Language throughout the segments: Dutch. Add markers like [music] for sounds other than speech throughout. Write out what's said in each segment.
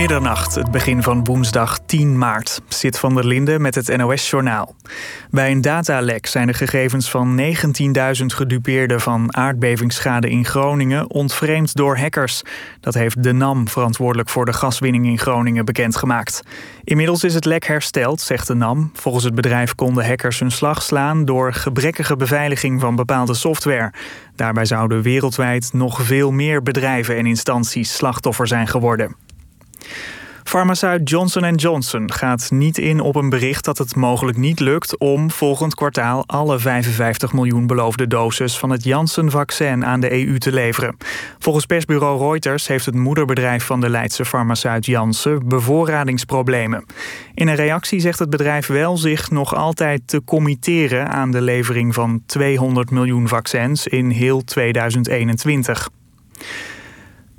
Middernacht, het begin van woensdag 10 maart. Zit van der Linden met het NOS-journaal. Bij een datalek zijn de gegevens van 19.000 gedupeerden van aardbevingsschade in Groningen ontvreemd door hackers. Dat heeft de NAM, verantwoordelijk voor de gaswinning in Groningen, bekendgemaakt. Inmiddels is het lek hersteld, zegt de NAM. Volgens het bedrijf konden hackers hun slag slaan door gebrekkige beveiliging van bepaalde software. Daarbij zouden wereldwijd nog veel meer bedrijven en instanties slachtoffer zijn geworden. Farmaceut Johnson Johnson gaat niet in op een bericht dat het mogelijk niet lukt om volgend kwartaal alle 55 miljoen beloofde doses van het Janssen-vaccin aan de EU te leveren. Volgens persbureau Reuters heeft het moederbedrijf van de Leidse farmaceut Janssen bevoorradingsproblemen. In een reactie zegt het bedrijf wel zich nog altijd te committeren aan de levering van 200 miljoen vaccins in heel 2021.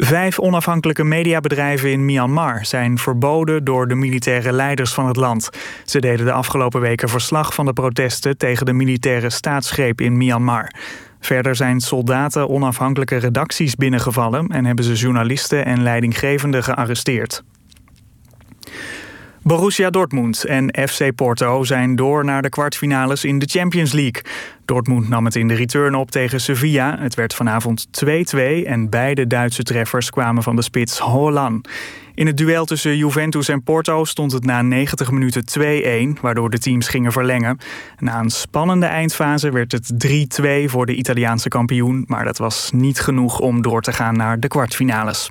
Vijf onafhankelijke mediabedrijven in Myanmar zijn verboden door de militaire leiders van het land. Ze deden de afgelopen weken verslag van de protesten tegen de militaire staatsgreep in Myanmar. Verder zijn soldaten onafhankelijke redacties binnengevallen en hebben ze journalisten en leidinggevenden gearresteerd. Borussia Dortmund en FC Porto zijn door naar de kwartfinales in de Champions League. Dortmund nam het in de return op tegen Sevilla. Het werd vanavond 2-2 en beide Duitse treffers kwamen van de spits Holland. In het duel tussen Juventus en Porto stond het na 90 minuten 2-1, waardoor de teams gingen verlengen. Na een spannende eindfase werd het 3-2 voor de Italiaanse kampioen, maar dat was niet genoeg om door te gaan naar de kwartfinales.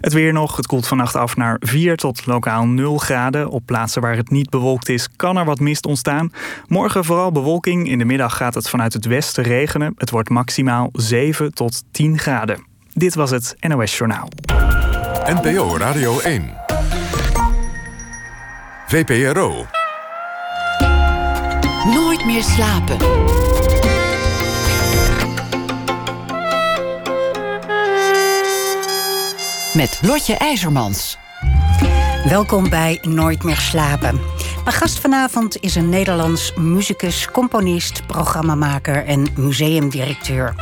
Het weer nog. Het koelt vannacht af naar 4 tot lokaal 0 graden. Op plaatsen waar het niet bewolkt is, kan er wat mist ontstaan. Morgen vooral bewolking. In de middag gaat het vanuit het westen regenen. Het wordt maximaal 7 tot 10 graden. Dit was het NOS Journaal. NPO Radio 1. VPRO. Nooit meer slapen. Met Lotje IJzermans. Welkom bij Nooit meer slapen. Mijn gast vanavond is een Nederlands muzikus, componist, programmamaker en museumdirecteur.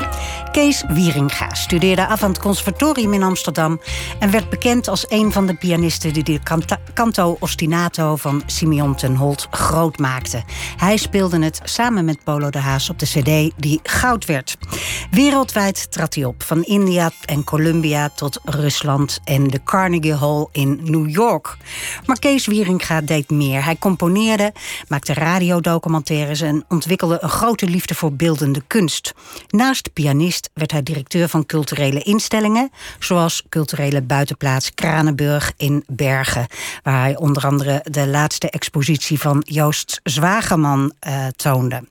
Kees Wieringa studeerde af aan het conservatorium in Amsterdam en werd bekend als een van de pianisten die de canto ostinato van Simeon ten Holt groot maakte. Hij speelde het samen met Polo de Haas op de CD die goud werd. Wereldwijd trad hij op, van India en Colombia tot Rusland en de Carnegie Hall in New York. Maar Kees Wieringa deed meer. Hij maakte radiodocumentaires en ontwikkelde een grote liefde voor beeldende kunst. Naast pianist werd hij directeur van culturele instellingen, zoals culturele buitenplaats Kranenburg in Bergen, waar hij onder andere de laatste expositie van Joost Zwageman uh, toonde.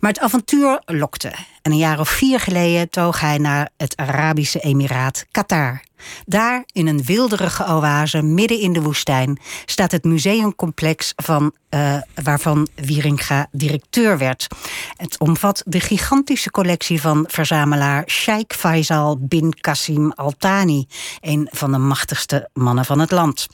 Maar het avontuur lokte. En een jaar of vier geleden toog hij naar het Arabische Emiraat Qatar. Daar, in een wilderige oase midden in de woestijn, staat het museumcomplex van, uh, waarvan Wieringa directeur werd. Het omvat de gigantische collectie van verzamelaar Sheikh Faisal bin Qasim Al Thani, een van de machtigste mannen van het land.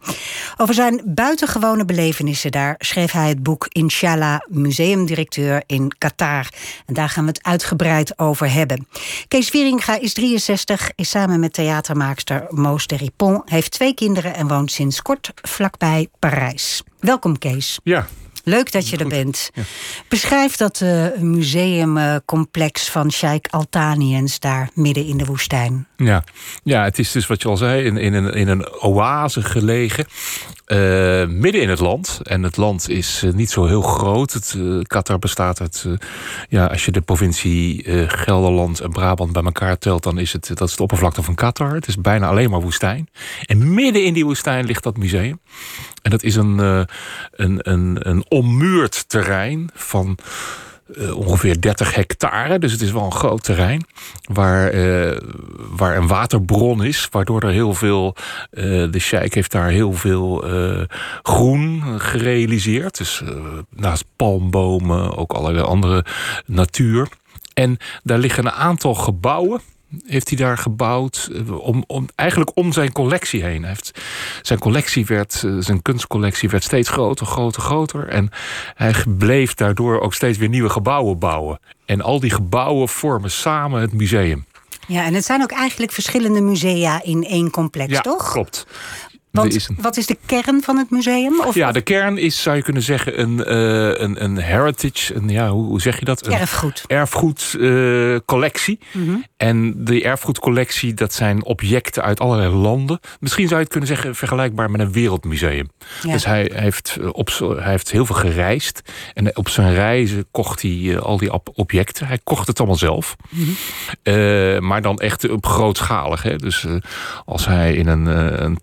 Over zijn buitengewone belevenissen daar schreef hij het boek Inshallah, museumdirecteur in Qatar. En daar gaan we het uitgebreid over hebben. Kees Wieringa is 63, is samen met theatermaakster Moos de Ripon, heeft twee kinderen en woont sinds kort vlakbij Parijs. Welkom Kees. Ja. Leuk dat je er bent. Beschrijf dat uh, museumcomplex van Sheikh Altaniens daar midden in de woestijn. Ja, ja het is dus wat je al zei, in, in, een, in een oase gelegen. Uh, midden in het land. En het land is uh, niet zo heel groot. Het, Qatar bestaat uit, ja, als je de provincie Gelderland en Brabant bij elkaar telt, dan is het, dat is de oppervlakte van Qatar. Het is bijna alleen maar woestijn. En midden in die woestijn ligt dat museum. En dat is een, een, een, een ommuurd terrein van uh, ongeveer 30 hectare. Dus het is wel een groot terrein. Waar, uh, waar een waterbron is. Waardoor er heel veel. De Sheik heeft daar heel veel groen gerealiseerd. Dus naast palmbomen ook allerlei andere natuur. En daar liggen een aantal gebouwen heeft hij daar gebouwd eh, om, om, eigenlijk om zijn collectie heen. Hij heeft, zijn collectie werd, eh, zijn kunstcollectie werd steeds groter, groter, groter. En hij bleef daardoor ook steeds weer nieuwe gebouwen bouwen. En al die gebouwen vormen samen het museum. Ja, en het zijn ook eigenlijk verschillende musea in één complex, ja, toch? Klopt. Want is een- wat is de kern van het museum? Of, Ja, de kern is, zou je kunnen zeggen, een, eh, een, een heritage. Een, ja, hoe, zeg je dat? Een erfgoed? erfgoedcollectie. Mhm. En die erfgoedcollectie, dat zijn objecten uit allerlei landen. Misschien zou je het kunnen zeggen, vergelijkbaar met een wereldmuseum. Ja. Dus hij, hij heeft eh, op, hij heeft heel veel gereisd. En op zijn reizen kocht hij eh, al die objecten. Hij kocht het allemaal zelf. Eh, maar dan echt op grootschalig. Hè? Dus eh, als hij in een, eh, een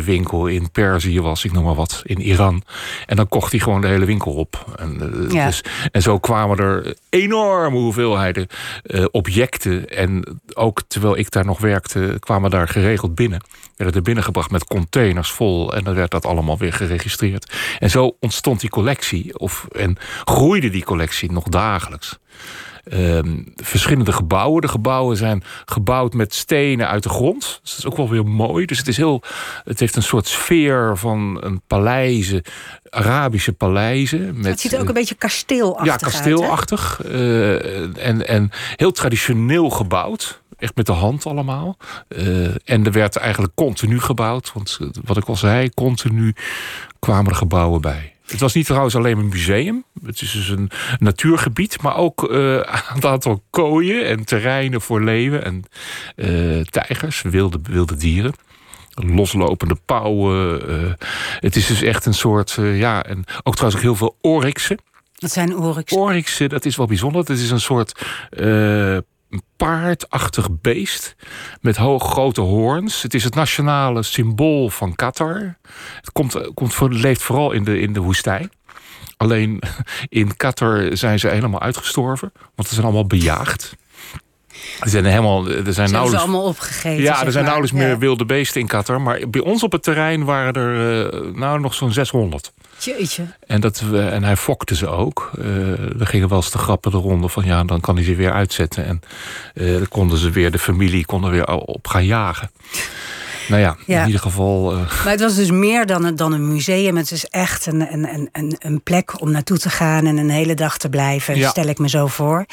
tapijtenwinkel in Perzië was, ik noem maar wat, in Iran. En dan kocht hij gewoon de hele winkel op. En, eh, Ja. dus, en zo kwamen er enorme hoeveelheden eh, objecten. En ook terwijl ik daar nog werkte, kwamen daar geregeld binnen. Werden er binnengebracht met containers vol. En dan werd dat allemaal weer geregistreerd. En zo ontstond die collectie. Of, en groeide die collectie nog dagelijks. Ehm, verschillende gebouwen. De gebouwen zijn gebouwd met stenen uit de grond. Dus dat is ook wel weer mooi. Dus het, is heel, het heeft een soort sfeer van een paleizen, Arabische paleizen. Met, het ziet er ook een beetje kasteelachtig ja, uit. hè? kasteelachtig. eh, en, en heel traditioneel gebouwd. Echt met de hand allemaal. Eh, en er werd eigenlijk continu gebouwd. Want wat ik al zei, continu kwamen er gebouwen bij. Het was niet trouwens alleen een museum. Het is dus een natuurgebied. Maar ook eh, een aantal kooien en terreinen voor leeuwen en eh, tijgers, wilde, wilde dieren loslopende pauwen. eh, het is dus echt een soort, ja, en ook trouwens ook heel veel oryxen. Dat zijn oryx. Oryxen, dat is wel bijzonder. Het is een soort eh, paardachtig beest met hoog grote hoorns. Het is het nationale symbool van Qatar. Het komt, komt leeft vooral in de, in de woestijn. Alleen [laughs] in Qatar zijn ze helemaal uitgestorven, want ze zijn allemaal bejaagd. Er zijn helemaal, er zijn Ze ze nauwelijks allemaal opgegeten. ja, er zijn maar. nauwelijks Ja. meer wilde beesten in Qatar. Maar bij ons op het terrein waren er eh, nou nog zo'n 600. Jeetje. En, dat, en hij fokte ze ook. Eh er gingen wel eens de grappen de ronde van ja, dan kan hij ze weer uitzetten. En eh, dan konden ze weer, de familie kon er weer op gaan jagen. Nou ja, Ja. in ieder geval. eh, Maar het was dus meer dan een, dan een museum. Het is echt een, een, een- een, een plek om naartoe te gaan en een hele dag te blijven. Ja. Stel ik me zo voor.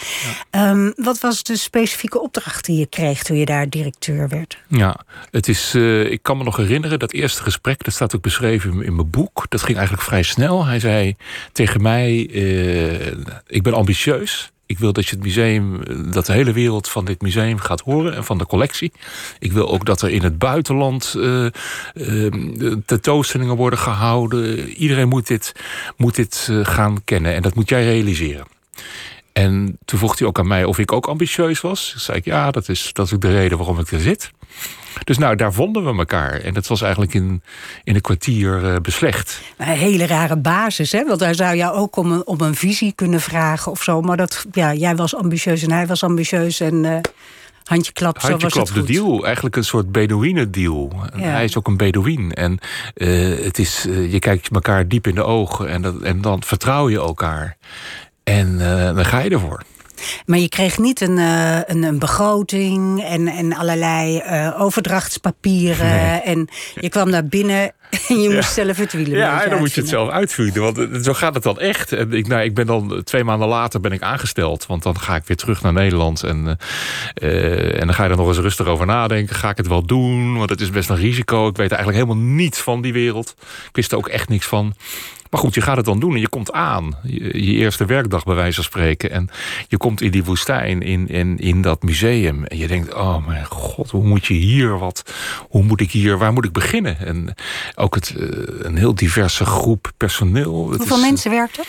Ehm, wat was de specifieke opdracht die je kreeg toen je daar directeur werd? Ja, het is, eh, ik kan me nog herinneren, dat eerste gesprek, dat staat ook beschreven in, in mijn boek. Dat ging eigenlijk vrij snel. Hij zei tegen mij, eh, ik ben ambitieus. Ik wil dat je het museum, dat de hele wereld van dit museum gaat horen en van de collectie. Ik wil ook dat er in het buitenland eh, tentoonstellingen worden gehouden. Iedereen moet dit, moet dit eh, gaan kennen en dat moet jij realiseren. En toen vroeg hij ook aan mij of ik ook ambitieus was. Toen zei ik, ja, dat is, dat is de reden waarom ik er zit. Dus nou, daar vonden we elkaar. En dat was eigenlijk in, in een kwartier eh, beslecht. Een hele rare basis, hè? Want daar zou je ook om een, om een visie kunnen vragen of zo. Maar dat, ja, jij was ambitieus en hij was ambitieus en eh, handje klap, zo was klap het de goed. deal. Eigenlijk een soort Bedouinen-deal. Ja. Hij is ook een Bedouin. En eh, het is, je kijkt elkaar diep in de ogen. En, dat, en dan vertrouw je elkaar. En dan ga je ervoor. Maar je kreeg niet een, eh, een, een begroting en, en allerlei eh, overdrachtspapieren. Nee. En je kwam daar binnen en je moest zelf het wielen. Ja, en dan moet je het zelf uitvoeren. Want eh, zo gaat het dan echt. En ik, nou, ik ben dan twee maanden later ben ik aangesteld. Want dan ga ik weer terug naar Nederland. En, en dan ga je er nog eens rustig over nadenken. Ga ik het wel doen? Want het is best een risico. Ik weet eigenlijk helemaal niets van die wereld. Ik wist er ook echt niks van. Maar goed, je gaat het dan doen en je komt aan. Je, je eerste werkdag bij wijze van spreken. En je komt in die woestijn, in, in, in dat museum. En je denkt, oh mijn god, hoe moet je hier wat... Hoe moet ik hier, waar moet ik beginnen? En ook het, eh, een heel diverse groep personeel. Hoeveel is, mensen werkten?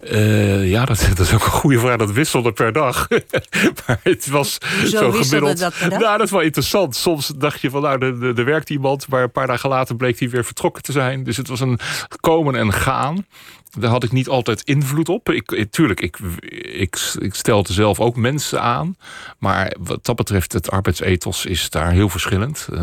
eh, ja, dat, [laughs] dat is ook een goede vraag. Dat wisselde per dag. [laughs] maar het was Zo gemiddeld. dat per dag? Nou, dat is wel interessant. Soms dacht je van, nou, er- er werkt iemand. Maar een paar dagen later bleek hij weer vertrokken te zijn. Dus het was een komen en gaan. Daar had ik niet altijd invloed op. Ik, tuurlijk, ik, ik, ik stelde zelf ook mensen aan. Maar wat dat betreft, het arbeidsethos is daar heel verschillend. Eh,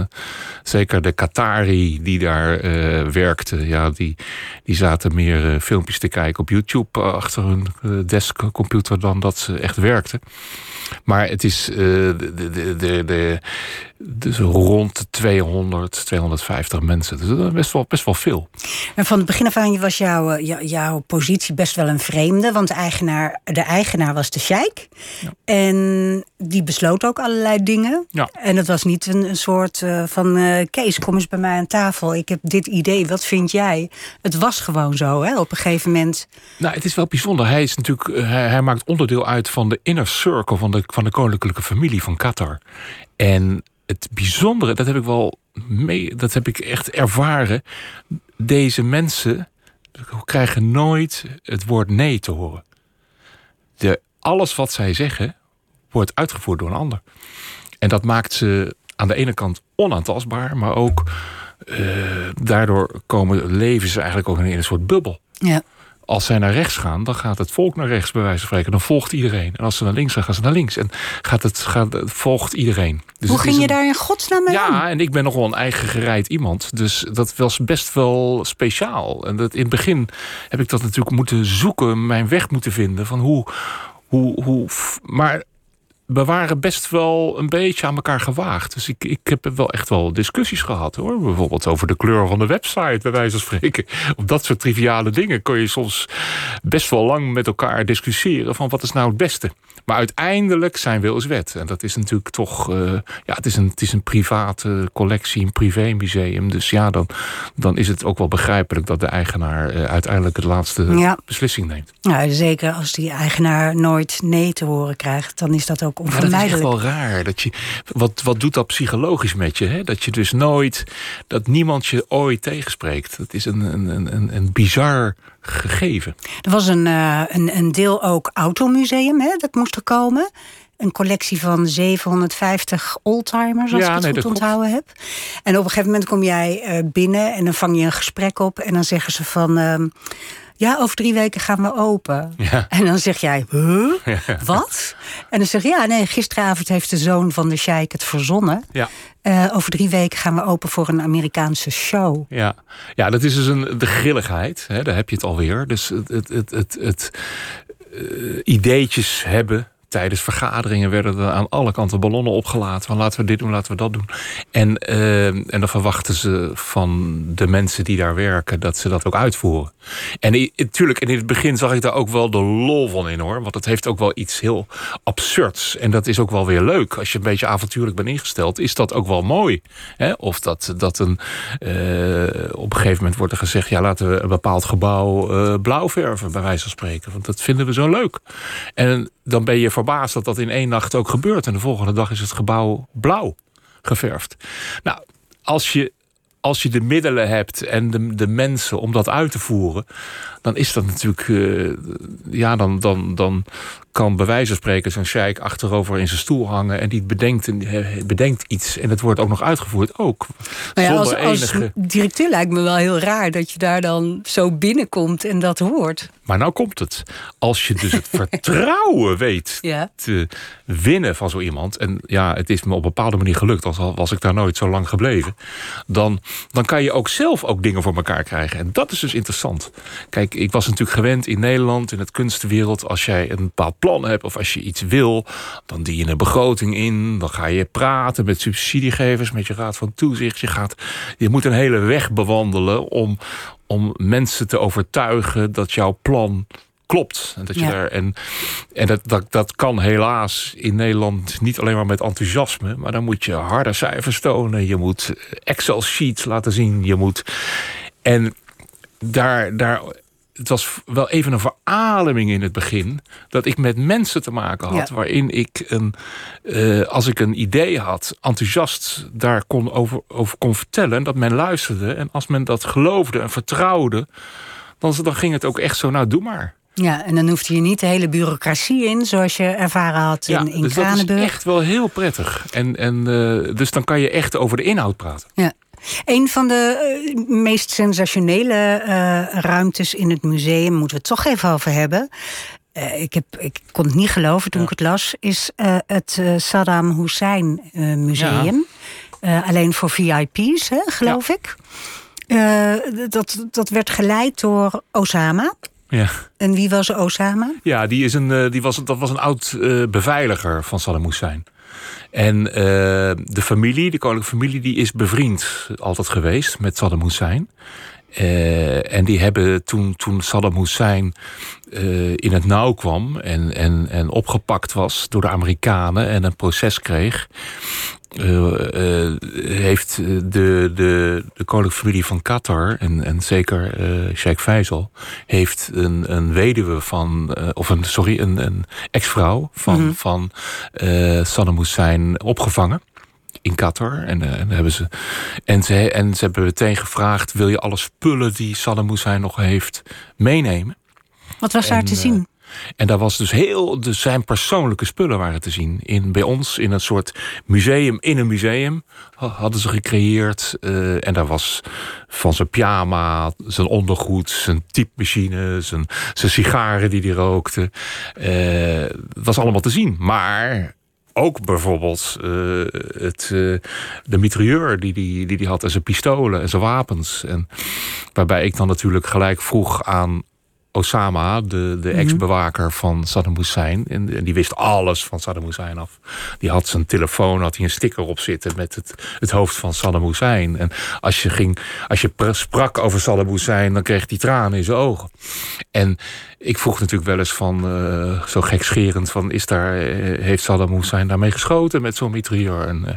zeker de Qatari die daar eh werkten, ja, die, die zaten meer eh, filmpjes te kijken op YouTube achter hun deskcomputer dan dat ze echt werkten. Maar het is de, de, de, de, dus rond de 200, 250 mensen. Dus dat is best wel, best wel veel. En van het begin af aan was jouw, eh, jou- jouw positie best wel een vreemde. Want de eigenaar, de eigenaar was de sheik. En die besloot ook allerlei dingen. Ja. En het was niet een, een soort eh, van... eh, Kees, kom eens bij mij aan tafel. Ik heb dit idee, wat vind jij? Het was gewoon zo, hè? Op een gegeven moment... Nou, het is wel bijzonder. Hij, is natuurlijk, hij, hij maakt onderdeel uit van de inner circle van de, van de koninklijke familie van Qatar. En het bijzondere, dat heb ik wel mee, dat heb ik echt ervaren. Deze mensen krijgen nooit het woord nee te horen. De, alles wat zij zeggen, wordt uitgevoerd door een ander. En dat maakt ze aan de ene kant onaantastbaar, maar ook eh, daardoor komen, leven ze eigenlijk ook in een soort bubbel. Ja. Als zij naar rechts gaan, dan gaat het volk naar rechts, bij wijze van spreken. Dan volgt iedereen. En als ze naar links gaan, gaan ze naar links. En gaat het, gaat, volgt iedereen. Dus Hoe ging je een- daar in godsnaam mee om? Ja, en ik ben nog wel een eigen gereid iemand. Dus dat was best wel speciaal. En dat, in het begin heb ik dat natuurlijk moeten zoeken, mijn weg moeten vinden. Van hoe, hoe, hoe. Maar we waren best wel een beetje aan elkaar gewaagd. Dus ik, ik heb wel echt wel discussies gehad hoor. Bijvoorbeeld over de kleur van de website, bij wijze van spreken. Op dat soort triviale dingen kon je soms best wel lang met elkaar discussiëren van wat is nou het beste. Maar uiteindelijk zijn wil is wet. En dat is natuurlijk toch. eh, ja, het is, een, het is een private collectie, een privémuseum. Dus ja, dan, dan is het ook wel begrijpelijk dat de eigenaar eh, uiteindelijk het laatste Ja. beslissing neemt. Nou, zeker als die eigenaar nooit nee te horen krijgt... dan is dat ook Maar dat is echt onvermijdelijk. wel raar. Dat je, wat, wat doet dat psychologisch met je? Hè? Dat je dus nooit, dat niemand je ooit tegenspreekt. Dat is een, een, een- een, een bizar gegeven. Er was een, eh, een, een deel ook automuseum, hè, dat moest er komen. Een collectie van 750 oldtimers, als Ja, ik het nee, goed klopt. onthouden heb. En op een gegeven moment kom jij eh, binnen en dan vang je een gesprek op. En dan zeggen ze van, ehm, ja, over drie weken gaan we open. Ja. En dan zeg jij, huh? [laughs] Wat? En dan zeg je, ja, nee, gisteravond heeft de zoon van de sheik het verzonnen. Ja. Eh, over drie weken gaan we open voor een Amerikaanse show. Ja, ja dat is dus een, de grilligheid. Hè? Daar heb je het alweer. Dus het, het, het, het, het eh, ideetjes hebben. Tijdens vergaderingen werden er aan alle kanten ballonnen opgelaten. Van laten we dit doen, laten we dat doen. En, eh, en dan verwachten ze van de mensen die daar werken dat ze dat ook uitvoeren. En natuurlijk, in het begin zag ik daar ook wel de lol van in hoor. Want het heeft ook wel iets heel absurds. En dat is ook wel weer leuk. Als je een beetje avontuurlijk bent ingesteld, is dat ook wel mooi. Hè? Of dat, dat een. eh, op een gegeven moment wordt er gezegd: ja, laten we een bepaald gebouw eh, blauw verven, bij wijze van spreken. Want dat vinden we zo leuk. En dan ben je verbaasd dat dat in één nacht ook gebeurt. En de volgende dag is het gebouw blauw geverfd. Nou, als je als je de middelen hebt en de, de mensen om dat uit te voeren, dan is dat natuurlijk. eh, ja, dan, dan, dan kan bij wijze van spreken zo'n sheik achterover in zijn stoel hangen en die bedenkt, bedenkt iets en het wordt ook nog uitgevoerd. Ook. Nou ja, als, zonder als enige. directeur lijkt me wel heel raar dat je daar dan zo binnenkomt en dat hoort. Maar nou komt het. Als je dus het [laughs] vertrouwen weet Ja. te winnen van zo iemand. En ja, het is me op een bepaalde manier gelukt, al was ik daar nooit zo lang gebleven. Dan, dan kan je ook zelf ook dingen voor elkaar krijgen. En dat is dus interessant. Kijk, ik was natuurlijk gewend in Nederland, in het kunstenwereld. Als jij een bepaald plan hebt of als je iets wil, dan die je een begroting in. Dan ga je praten met subsidiegevers, met je raad van toezicht. Je, gaat, je moet een hele weg bewandelen om, om mensen te overtuigen dat jouw plan klopt. En, dat je Ja. daar, en, en dat, dat, dat kan helaas in Nederland niet alleen maar met enthousiasme. Maar dan moet je harde cijfers tonen. Je moet Excel-sheets laten zien. Je moet. En daar. daar het was wel even een verademing in het begin. Dat ik met mensen te maken had. Ja. Waarin ik een. eh, als ik een idee had, enthousiast daar kon over, over kon vertellen. En dat men luisterde. En als men dat geloofde en vertrouwde. Dan, dan ging het ook echt zo. Nou, doe maar. Ja, en dan hoefde je niet de hele bureaucratie in, zoals je ervaren had in, in dus dat is echt wel heel prettig. En, en, eh, dus dan kan je echt over de inhoud praten. Ja. Een van de eh, meest sensationele eh, ruimtes in het museum, moeten we het toch even over hebben. Eh, ik, heb, ik kon het niet geloven toen ik het las, is het Saddam Hussein Museum. Alleen voor VIP's, hè, geloof ik. Dat, dat werd geleid door Osama. Ja, En wie was Osama? ja die is een, die was, dat was een oud beveiliger van Saddam Hussein. En eh, de familie, de koninklijke familie, die is bevriend altijd geweest met Saddam Hussein. Uh, en die hebben toen, toen Saddam Hussein uh, in het nauw kwam en, en, en opgepakt was door de Amerikanen en een proces kreeg. Uh, heeft de, de, de koninklijke familie van Qatar en, en zeker Sheikh Faisal heeft een, een weduwe van, of een, sorry, een, een ex-vrouw van, mm -hmm. van Saddam Hussein opgevangen in Qatar. En, uh, en, hebben ze, en, ze, en ze hebben meteen gevraagd: wil je alle spullen die Saddam Hussein nog heeft meenemen? Wat was daar te zien? En daar was dus heel. Dus zijn persoonlijke spullen waren te zien. In, bij ons in een soort museum in een museum hadden ze gecreëerd. Uh, en daar was van zijn pyjama, zijn ondergoed, zijn typemachine, zijn, zijn sigaren die hij rookte. Uh, was allemaal te zien. Maar ook bijvoorbeeld uh, het, de mitrailleur die hij die, die, die had en zijn pistolen en zijn wapens. En waarbij ik dan natuurlijk gelijk vroeg aan Osama, de, de ex-bewaker van Saddam Hussein. En, en, die wist alles van Saddam Hussein af. Die had zijn telefoon, had hij een sticker op zitten met het, het hoofd van Saddam Hussein. En als je, ging, als je sprak over Saddam Hussein, dan kreeg hij tranen in zijn ogen. En ik vroeg natuurlijk wel eens van, uh, zo gekscherend, van is daar, uh, heeft Saddam Hussein daarmee geschoten met zo'n mitrailleur? En uh,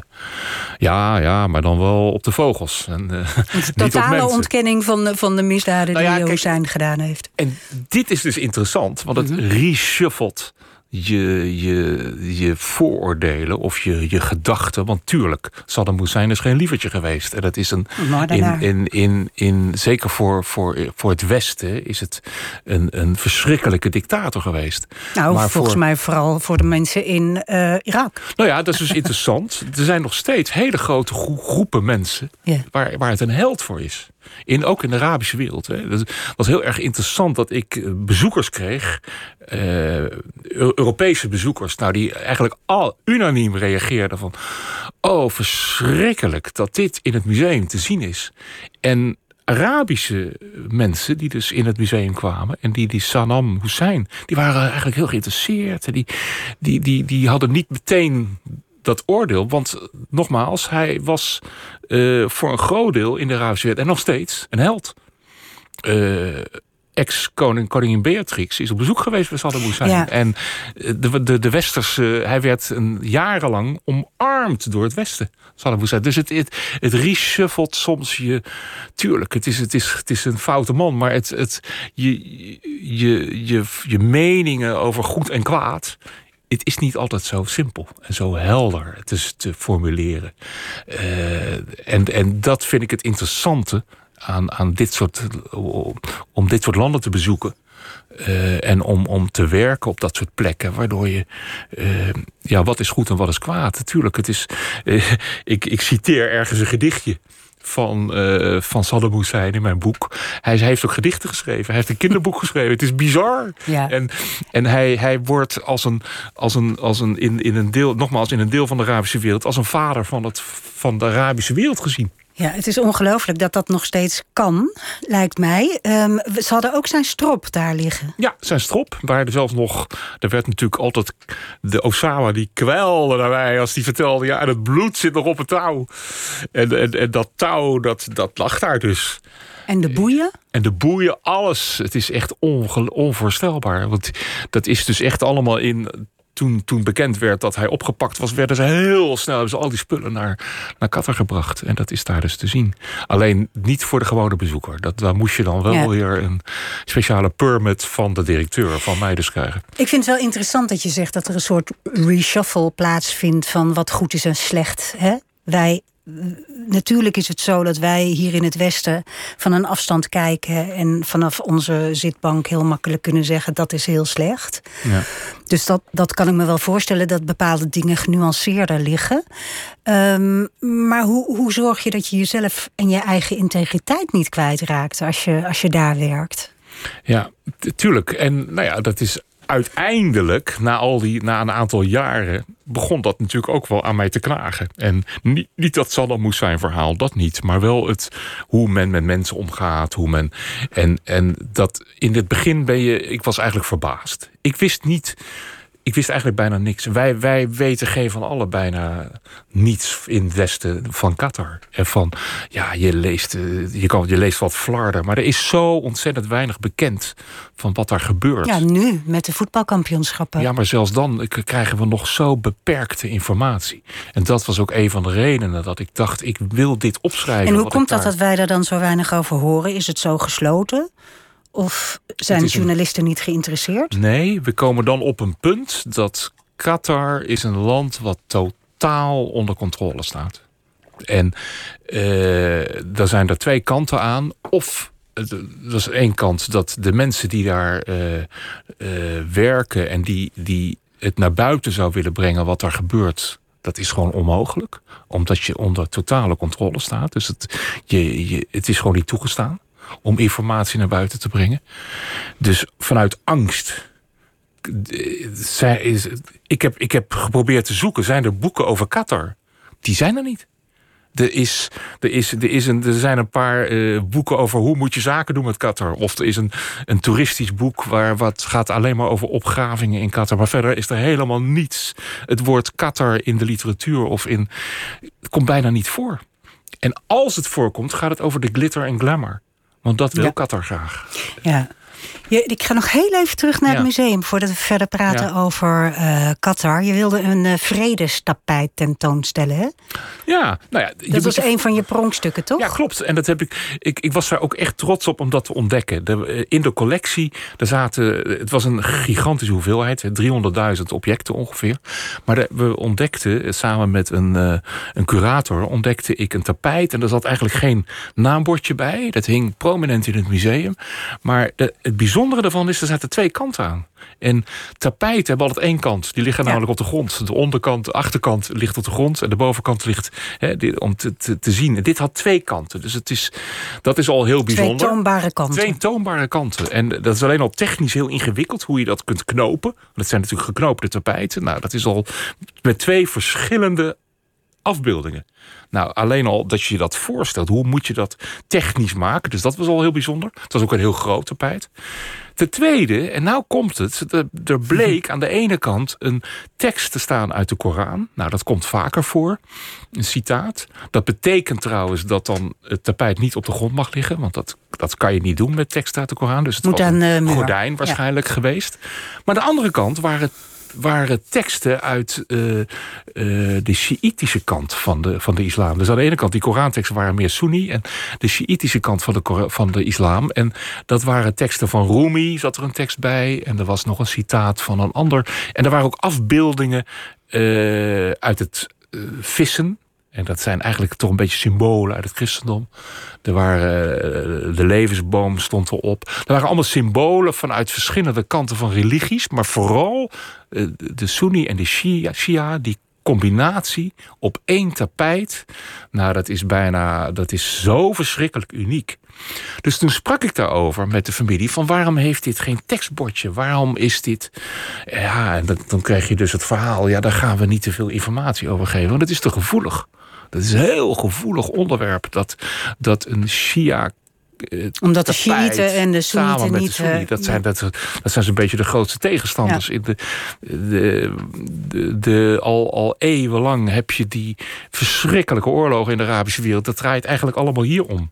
ja, ja, maar dan wel op de vogels. En, [laughs] niet totale op ontkenning van de, van de misdaden nou ja, die Hussein gedaan heeft. En dit is dus interessant, want het mm -hmm. reshuffelt je, je, je vooroordelen of je, je gedachten. Want tuurlijk, Saddam Hussein is geen lievertje geweest. En dat is een. In, in, in, in, zeker voor, voor, voor het Westen is het een, een verschrikkelijke dictator geweest. Nou, maar volgens voor, mij vooral voor de mensen in uh, Irak. Nou ja, dat is dus interessant. Er zijn nog steeds hele grote groepen mensen yeah. waar, waar het een held voor is. In, ook in de Arabische wereld. Hè. Dat was heel erg interessant dat ik bezoekers kreeg. Uh, Europese bezoekers. Nou, die eigenlijk al unaniem reageerden van... Oh, verschrikkelijk dat dit in het museum te zien is. En Arabische mensen die dus in het museum kwamen... en die, die Saddam Hussein, die waren eigenlijk heel geïnteresseerd. Die, die, die, die hadden niet meteen dat oordeel. Want nogmaals, hij was uh, voor een groot deel in de wereld... en nog steeds een held. Uh, ex-koning koningin Beatrix is op bezoek geweest bij Saddam Hussein. Ja. En de, de, de westerse, hij werd een jarenlang omarmd door het Westen. Saddam Hussein. Dus het, het, het reshuffelt soms je... Tuurlijk, het is, het is, het is een foute man, maar het, het, je, je, je, je meningen over goed en kwaad het is niet altijd zo simpel en zo helder het is te formuleren. Uh, en, en dat vind ik het interessante aan, aan dit soort, om dit soort landen te bezoeken. Uh, en om, om te werken op dat soort plekken, waardoor je, uh, ja, wat is goed en wat is kwaad? Natuurlijk, het is, [laughs] ik, ik citeer ergens een gedichtje van, uh, van Saddam Hussein in mijn boek. Hij, hij, heeft ook gedichten geschreven. Hij heeft een kinderboek [laughs] geschreven. Het is bizar. Ja. En, en hij, hij wordt als een, als een, als een in, in een deel, nogmaals, in een deel van de Arabische wereld, als een vader van, het, van de Arabische wereld gezien. Ja, het is ongelooflijk dat dat nog steeds kan, lijkt mij. Um, ze hadden ook zijn strop daar liggen. Ja, zijn strop. Waar er zelfs nog... Er werd natuurlijk altijd... De Osama die kwelde naar mij als die vertelde... ja, en het bloed zit nog op het touw. En, en, en dat touw, dat, dat lag daar dus. En de boeien? En de boeien, alles. Het is echt onvoorstelbaar. Want dat is dus echt allemaal in toen, toen bekend werd dat hij opgepakt was, werden ze heel snel hebben ze al die spullen naar, naar Qatar gebracht. En dat is daar dus te zien. Alleen niet voor de gewone bezoeker. Dat, daar moest je dan wel ja. weer een speciale permit van de directeur van mij dus krijgen. Ik vind het wel interessant dat je zegt dat er een soort reshuffle plaatsvindt van wat goed is en slecht. Hè? Wij natuurlijk is het zo dat wij hier in het Westen van een afstand kijken en vanaf onze zitbank heel makkelijk kunnen zeggen dat is heel slecht. Ja. Dus dat, dat kan ik me wel voorstellen dat bepaalde dingen genuanceerder liggen. Um, maar hoe, hoe zorg je dat je jezelf en je eigen integriteit niet kwijtraakt als je, als je daar werkt? Ja, tuurlijk. En nou ja, dat is uiteindelijk, na, al die, na een aantal jaren, begon dat natuurlijk ook wel aan mij te knagen. En niet, dat Saddam moest zijn verhaal, dat niet. Maar wel het, hoe men met mensen omgaat. Hoe men, en, en dat in het begin ben je, ik was eigenlijk verbaasd. Ik wist niet ik wist eigenlijk bijna niks. Wij, wij weten geen van alle bijna niets in het westen van Qatar. En van, ja, je leest, eh, je, kan, je leest wat flarden. Maar er is zo ontzettend weinig bekend van wat daar gebeurt. Ja, nu met de voetbalkampioenschappen. Ja, maar zelfs dan krijgen we nog zo beperkte informatie. En dat was ook een van de redenen dat ik dacht, ik wil dit opschrijven. En hoe komt dat dat wij daar dan zo weinig over horen? Is het zo gesloten? Of zijn journalisten niet geïnteresseerd? Nee, we komen dan op een punt dat Qatar is een land wat totaal onder controle staat. En uh, daar zijn er twee kanten aan. Of dat is één kant dat de mensen die daar uh, uh, werken en die, die het naar buiten zou willen brengen wat er gebeurt, dat is gewoon onmogelijk. Omdat je onder totale controle staat. Dus het, je, je, het is gewoon niet toegestaan om informatie naar buiten te brengen. Dus vanuit angst. Is, ik, heb, ik heb geprobeerd te zoeken. Zijn er boeken over Qatar? Die zijn er niet. Er, is, er, is, er, is een, er zijn een paar uh, boeken over hoe moet je zaken doen met Qatar. Of er is een, een toeristisch boek waar wat gaat alleen maar over opgravingen in Qatar. Maar verder is er helemaal niets. Het woord Qatar in de literatuur of in. Komt bijna niet voor. En als het voorkomt, gaat het over de glitter en glamour. Want dat wil. Qatar graag. Ja. Je, ik ga nog heel even terug naar het museum voordat we verder praten over uh, Qatar. Je wilde een uh, vredestapijt tentoonstellen, hè? Ja, nou ja. Dat was een van je pronkstukken, toch? Ja, klopt. En dat heb ik, ik, ik was daar ook echt trots op om dat te ontdekken. De, eh, in de collectie, er zaten, het was een gigantische hoeveelheid, 300.000 objecten ongeveer. Maar de, we ontdekten, samen met een, uh, een curator, ontdekte ik een tapijt. En er zat eigenlijk geen naambordje bij. Dat hing prominent in het museum. Maar de, het bijzondere daarvan is, er zaten twee kanten aan. En tapijten hebben altijd één kant. Die liggen namelijk op de grond. De onderkant, de achterkant ligt op de grond. En de bovenkant ligt hè, om te, te, te, zien. dit had twee kanten. Dus het is, dat is al heel bijzonder. Twee toonbare kanten. Twee toonbare kanten. En dat is alleen al technisch heel ingewikkeld. Hoe je dat kunt knopen. Dat zijn natuurlijk geknoopte tapijten. Nou, dat is al met twee verschillende afbeeldingen. Nou, alleen al dat je je dat voorstelt, hoe moet je dat technisch maken? Dus dat was al heel bijzonder. Het was ook een heel groot tapijt. Ten tweede, en nou komt het, er bleek aan de ene kant een tekst te staan uit de Koran. Nou, dat komt vaker voor, een citaat. Dat betekent trouwens dat dan het tapijt niet op de grond mag liggen, want dat, dat kan je niet doen met tekst uit de Koran. Dus het Moet was een uh, gordijn waarschijnlijk ja. geweest. Maar aan de andere kant waren waren teksten uit uh, uh, de Sjiitische kant van de, van de islam. Dus aan de ene kant, die Koranteksten waren meer Sunni... en de Sjiitische kant van de, van de islam. En dat waren teksten van Rumi, zat er een tekst bij... en er was nog een citaat van een ander. En er waren ook afbeeldingen uh, uit het vissen... En dat zijn eigenlijk toch een beetje symbolen uit het christendom. Er waren, eh, de levensboom stond erop. Er waren allemaal symbolen vanuit verschillende kanten van religies. Maar vooral eh, de Sunni en de Shia, die combinatie op één tapijt. Nou, dat is bijna, dat is zo verschrikkelijk uniek. Dus toen sprak ik daarover met de familie van waarom heeft dit geen tekstbordje? Waarom is dit? Ja, en dan, dan krijg je dus het verhaal. Ja, daar gaan we niet te veel informatie over geven, want het is te gevoelig. Dat is een heel gevoelig onderwerp. Dat, dat een Shia uh, Omdat de Shiiten en de Soenieten niet... De Sunni, dat, zijn, dat, dat zijn zo'n beetje de grootste tegenstanders. Ja. In de, de, de, de, al, al eeuwenlang heb je die verschrikkelijke oorlogen in de Arabische wereld. Dat draait eigenlijk allemaal hier om.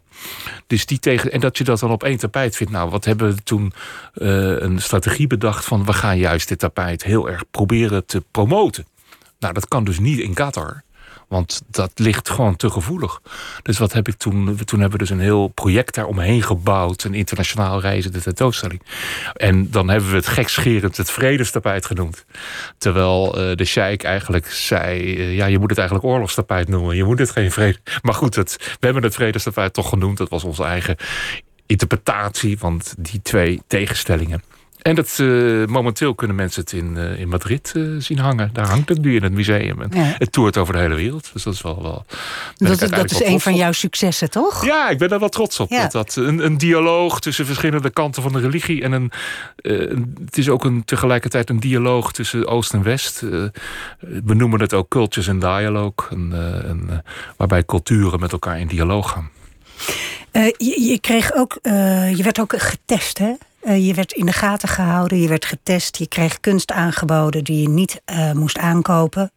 Dus die tegen, en dat je dat dan op één tapijt vindt. Nou, wat hebben we toen uh, een strategie bedacht van... we gaan juist dit tapijt heel erg proberen te promoten. Nou, dat kan dus niet in Qatar. Want dat ligt gewoon te gevoelig. Dus wat heb ik toen? Toen hebben we dus een heel project daar omheen gebouwd. Een internationaal reizende tentoonstelling. En dan hebben we het gekscherend het vredestapijt genoemd. Terwijl uh, de sheik eigenlijk zei... Uh, ja, je moet het eigenlijk oorlogstapijt noemen. Je moet het geen vrede... Maar goed, het, we hebben het vredestapijt toch genoemd. Dat was onze eigen interpretatie van die twee tegenstellingen. En dat, uh, momenteel kunnen mensen het in, uh, in Madrid uh, zien hangen. Daar hangt het nu in het museum. En ja. Het toert over de hele wereld. Dus dat is wel. wel dat, dat is een van jouw successen, toch? Ja, ik ben daar wel trots op. Ja. Dat, dat, een, een dialoog tussen verschillende kanten van de religie. En een, het is ook een, tegelijkertijd een dialoog tussen Oost en West. we noemen het ook Cultures in Dialogue. Een, een, waarbij culturen met elkaar in dialoog gaan. Je, je, kreeg ook, je werd ook getest, hè? Je werd in de gaten gehouden, je werd getest, je kreeg kunst aangeboden die je niet moest aankopen.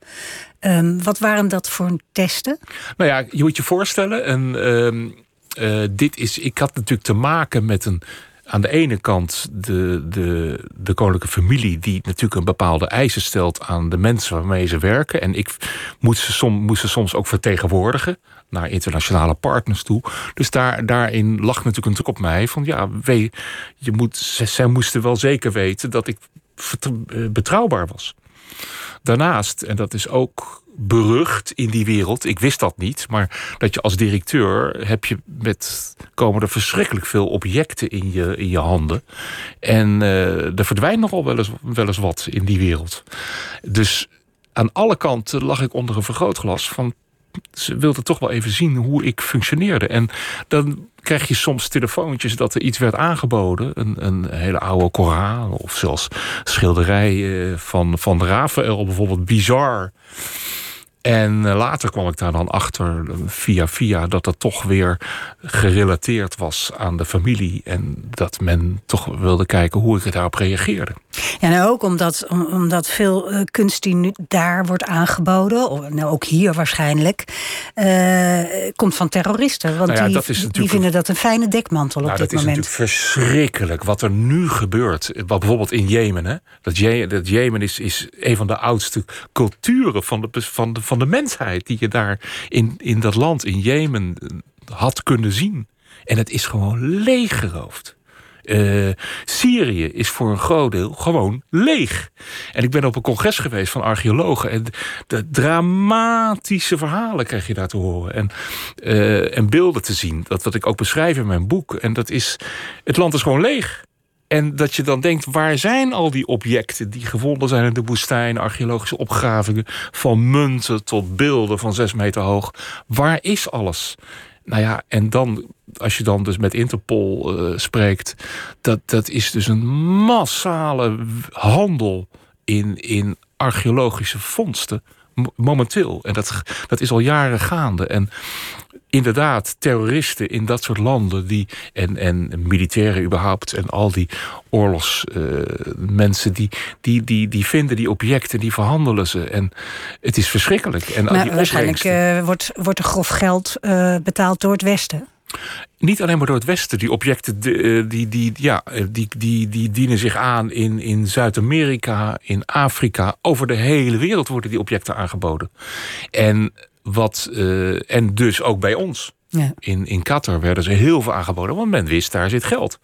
Ehm, wat waren dat voor testen? Nou ja, je moet je voorstellen, en, ehm, dit is, ik had natuurlijk te maken met een aan de ene kant de, de, de koninklijke familie, die natuurlijk een bepaalde eisen stelt aan de mensen waarmee ze werken. En ik moest ze, som, moest ze soms ook vertegenwoordigen naar internationale partners toe. Dus daar, daarin lag natuurlijk een druk op mij van ja, we, je moet, zij moesten wel zeker weten dat ik eh, betrouwbaar was. Daarnaast, en dat is ook berucht in die wereld. Ik wist dat niet, maar dat je als directeur heb je met komen er verschrikkelijk veel objecten in je, in je handen. En uh, er verdwijnt nogal wel eens, wel eens wat in die wereld. Dus aan alle kanten lag ik onder een vergrootglas van ze wilden toch wel even zien hoe ik functioneerde. En dan krijg je soms telefoontjes dat er iets werd aangeboden. Een, een hele oude Koran of zelfs schilderijen van, van Rafael bijvoorbeeld. Bizar. En eh, later kwam ik daar dan achter, via via, dat dat toch weer gerelateerd was aan de familie. En dat men toch wilde kijken hoe ik daarop reageerde. Ja, nou ook omdat, omdat veel uh, kunst die nu daar wordt aangeboden, of, nou ook hier waarschijnlijk, uh, komt van terroristen. Want nou ja, die, die, vinden dat een fijne dekmantel nou, op dit moment. Dat is natuurlijk verschrikkelijk wat er nu gebeurt. Wat bijvoorbeeld in Jemen. Hè? Dat, Je, dat Jemen is, is een van de oudste culturen van de, van de, van de mensheid die je daar in, in dat land, in Jemen, had kunnen zien. En het is gewoon leeggeroofd. Uh, Syrië is voor een groot deel gewoon leeg. En ik ben op een congres geweest van archeologen. En de dramatische verhalen krijg je daar te horen. En, uh, en beelden te zien. Dat wat ik ook beschrijf in mijn boek. En dat is. Het land is gewoon leeg. En dat je dan denkt, waar zijn al die objecten die gevonden zijn in de woestijn, archeologische opgravingen, van munten tot beelden van zes meter hoog? Waar is alles? Nou ja, en dan, als je dan dus met Interpol uh, spreekt, dat, dat is dus een massale handel in, in archeologische vondsten momenteel. En dat, dat is al jaren gaande. En inderdaad terroristen in dat soort landen die, en, en militairen überhaupt en al die oorlogsmensen uh, die, die, die, die vinden die objecten, die verhandelen ze. En het is verschrikkelijk. En maar waarschijnlijk uh, wordt, wordt er grof geld uh, betaald door het Westen. Niet alleen maar door het Westen. Die objecten die, die, die, ja, die, die, die dienen zich aan in, in Zuid-Amerika, in Afrika. Over de hele wereld worden die objecten aangeboden. En wat, uh, en dus ook bij ons. Ja. In, in Qatar werden ze heel veel aangeboden, want men wist daar zit geld.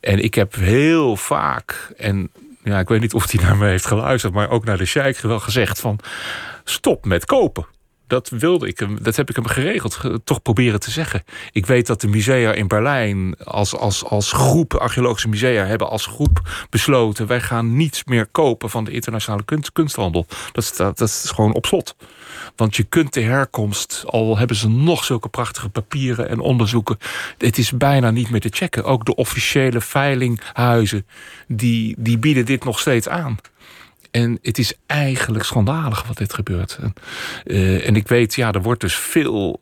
En ik heb heel vaak, en ja, ik weet niet of hij naar me heeft geluisterd, maar ook naar de sheik wel gezegd van stop met kopen. Dat wilde ik hem, dat heb ik hem geregeld, toch proberen te zeggen. Ik weet dat de musea in Berlijn als, als, als groep, archeologische musea, hebben als groep besloten: wij gaan niets meer kopen van de internationale kunst, kunsthandel. Dat, dat is gewoon op slot. Want je kunt de herkomst, al hebben ze nog zulke prachtige papieren en onderzoeken, het is bijna niet meer te checken. Ook de officiële veilinghuizen, die, die bieden dit nog steeds aan. En het is eigenlijk schandalig wat dit gebeurt. En, uh, en ik weet, ja, er wordt dus veel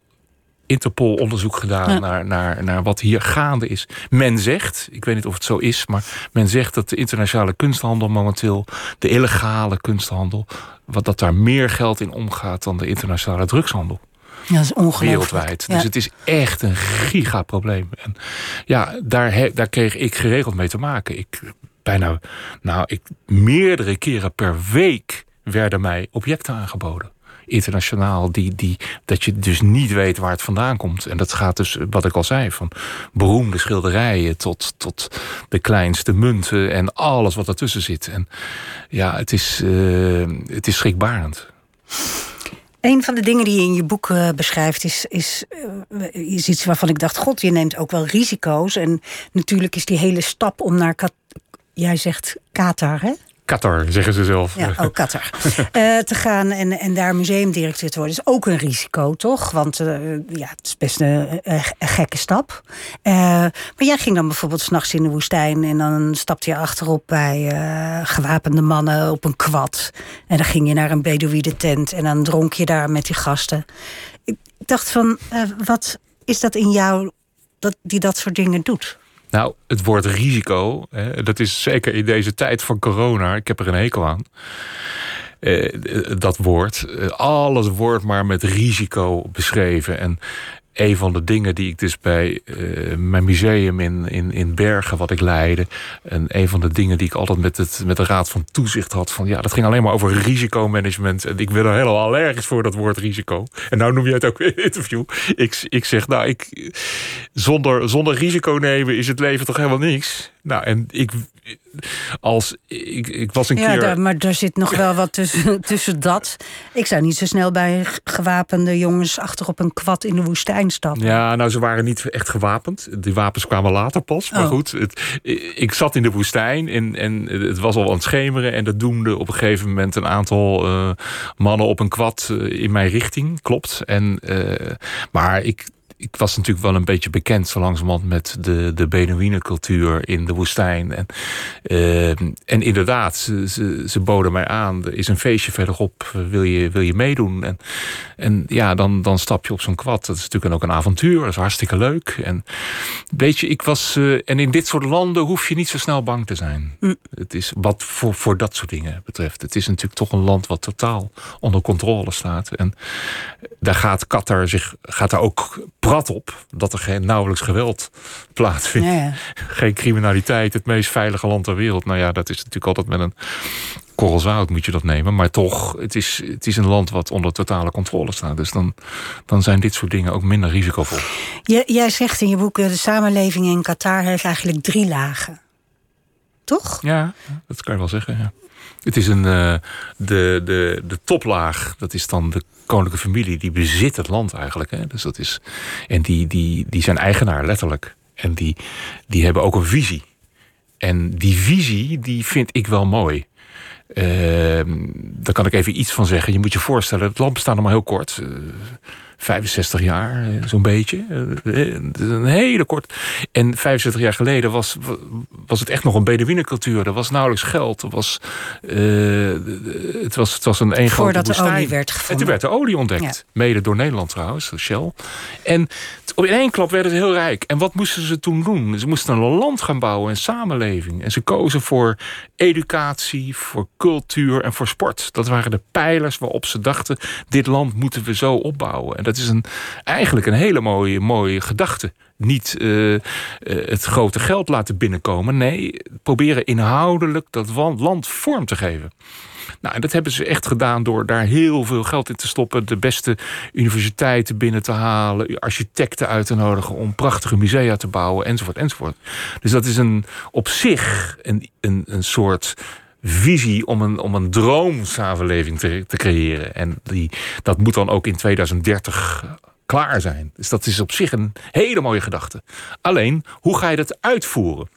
Interpol-onderzoek gedaan naar, naar, naar wat hier gaande is. Men zegt, ik weet niet of het zo is, maar men zegt dat de internationale kunsthandel momenteel, de illegale kunsthandel, wat dat daar meer geld in omgaat dan de internationale drugshandel. Ja, dat is ongelooflijk. Wereldwijd. Dus het is echt een gigaprobleem. En ja, daar, daar kreeg ik geregeld mee te maken. Ik bijna, nou, ik, meerdere keren per week werden mij objecten aangeboden internationaal, die, die, dat je dus niet weet waar het vandaan komt. En dat gaat dus, wat ik al zei, van beroemde schilderijen tot, tot de kleinste munten en alles wat ertussen zit. En ja, het is, uh, het is schrikbarend. Een van de dingen die je in je boek uh, beschrijft is, is, uh, is iets waarvan ik dacht: God, je neemt ook wel risico's. En natuurlijk is die hele stap om naar. Jij zegt Qatar, hè? Qatar, zeggen ze zelf. Ja, ook oh, Qatar. uh, [laughs] te gaan en, en daar museumdirecteur te worden is ook een risico, toch? Want uh, ja, het is best een, een gekke stap. Uh, maar jij ging dan bijvoorbeeld s'nachts in de woestijn... en dan stapte je achterop bij gewapende mannen op een kwad. En dan ging je naar een Bedouïde tent... en dan dronk je daar met die gasten. Ik dacht van, wat is dat in jou dat, die dat soort dingen doet? Nou, het woord risico, hè, dat is zeker in deze tijd van corona, ik heb er een hekel aan. Eh, dat woord. Eh, alles wordt maar met risico beschreven. En een van de dingen die ik dus bij uh, mijn museum in, in, in Bergen, wat ik leidde. En een van de dingen die ik altijd met, het, met de Raad van Toezicht had. Van ja, dat ging alleen maar over risicomanagement. En ik ben er helemaal allergisch voor dat woord risico. En nou noem je het ook in interview. Ik, ik zeg, nou, ik, zonder, zonder risico nemen is het leven toch helemaal niks. Nou, en ik, als, ik, ik was een ja, keer... Daar, maar er zit nog wel wat tussen, [laughs] tussen dat. Ik zou niet zo snel bij gewapende jongens achter op een kwad in de woestijn stappen. Ja, nou, ze waren niet echt gewapend. Die wapens kwamen later pas. Maar Oh. goed, het, ik zat in de woestijn en, en het was al aan het schemeren. En dat doemde op een gegeven moment een aantal eh, mannen op een kwad eh, in mijn richting. Klopt. En, eh, maar ik, ik was natuurlijk wel een beetje bekend zo langzamerhand met de, de Beduïnencultuur in de woestijn. En, eh, en inderdaad, ze, ze, ze boden mij aan. Er is een feestje verderop, wil je, wil je meedoen? En, en ja, dan, dan stap je op zo'n kwad. Dat is natuurlijk ook een avontuur, dat is hartstikke leuk. En weet je, ik was. eh, en in dit soort landen hoef je niet zo snel bang te zijn. Het is wat voor, voor dat soort dingen betreft. Het is natuurlijk toch een land wat totaal onder controle staat. En daar gaat Qatar zich gaat daar ook prat op dat er geen nauwelijks geweld plaatsvindt. Ja, ja. Geen criminaliteit, het meest veilige land ter wereld. Nou ja, dat is natuurlijk altijd met een korrel zout moet je dat nemen. Maar toch, het is, het is een land wat onder totale controle staat. Dus dan, dan zijn dit soort dingen ook minder risicovol. Jij, jij zegt in je boek, eh, de samenleving in Qatar heeft eigenlijk drie lagen. Toch? Ja, dat kan je wel zeggen. Ja. Het is een, eh, de, de, de toplaag, dat is dan de koninklijke familie, die bezit het land eigenlijk. Hè. Dus dat is, en die, die, die zijn eigenaar, letterlijk. En die, die hebben ook een visie. En die visie, die vind ik wel mooi. Ehm, daar kan ik even iets van zeggen. Je moet je voorstellen, het land bestaat nog maar heel kort. Eh, 65 jaar, eh, zo'n beetje. Eh, eh, Een hele kort. En 65 jaar geleden was, was het echt nog een Beduïnencultuur. Er was nauwelijks geld. Er was, het, was, het was een een grote Voordat de olie werd En gevonden. toen werd de olie ontdekt. Ja. Mede door Nederland trouwens, Shell. En in één klap werden ze heel rijk. En wat moesten ze toen doen? Ze moesten een land gaan bouwen, een samenleving. En ze kozen voor educatie, voor cultuur en voor sport. Dat waren de pijlers waarop ze dachten... dit land moeten we zo opbouwen. En dat is een, eigenlijk een hele mooie, mooie gedachte. Niet eh, eh, het grote geld laten binnenkomen. Nee, proberen inhoudelijk dat land vorm te geven. Nou, en dat hebben ze echt gedaan door daar heel veel geld in te stoppen. De beste universiteiten binnen te halen. Architecten uit te nodigen om prachtige musea te bouwen. Enzovoort, enzovoort. Dus dat is een, op zich een, een, een soort visie om een, om een droomsamenleving te, te creëren. En die, dat moet dan ook in 2030 klaar zijn. Dus dat is op zich een hele mooie gedachte. Alleen, hoe ga je dat uitvoeren?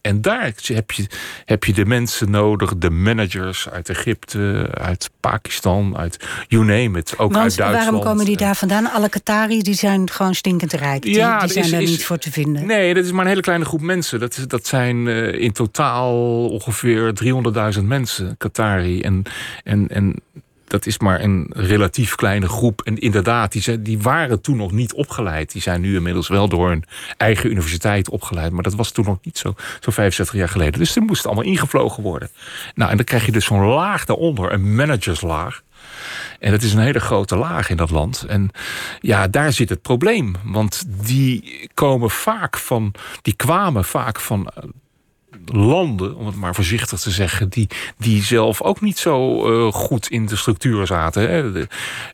En daar heb je, heb je de mensen nodig, de managers uit Egypte, uit Pakistan, uit you name it, ook uit Duitsland. waarom komen die daar vandaan? Alle Qataris die zijn gewoon stinkend rijk. Die, Ja, die er zijn is- daar is- niet voor te vinden. Nee, dat is maar een hele kleine groep mensen. Dat, is, dat zijn eh, in totaal ongeveer 300.000 mensen, Qatari. En, en, en dat is maar een relatief kleine groep. En inderdaad, die, die waren toen nog niet opgeleid. Die zijn nu inmiddels wel door een eigen universiteit opgeleid. Maar dat was toen nog niet zo, zo 65 jaar geleden. Dus er moest allemaal ingevlogen worden. Nou, en dan krijg je dus zo'n laag daaronder, een managerslaag. En dat is een hele grote laag in dat land. En ja, daar zit het probleem. Want die komen vaak van, die kwamen vaak van eh, landen, om het maar voorzichtig te zeggen, die, die zelf ook niet zo eh, goed in de structuur zaten. Hè?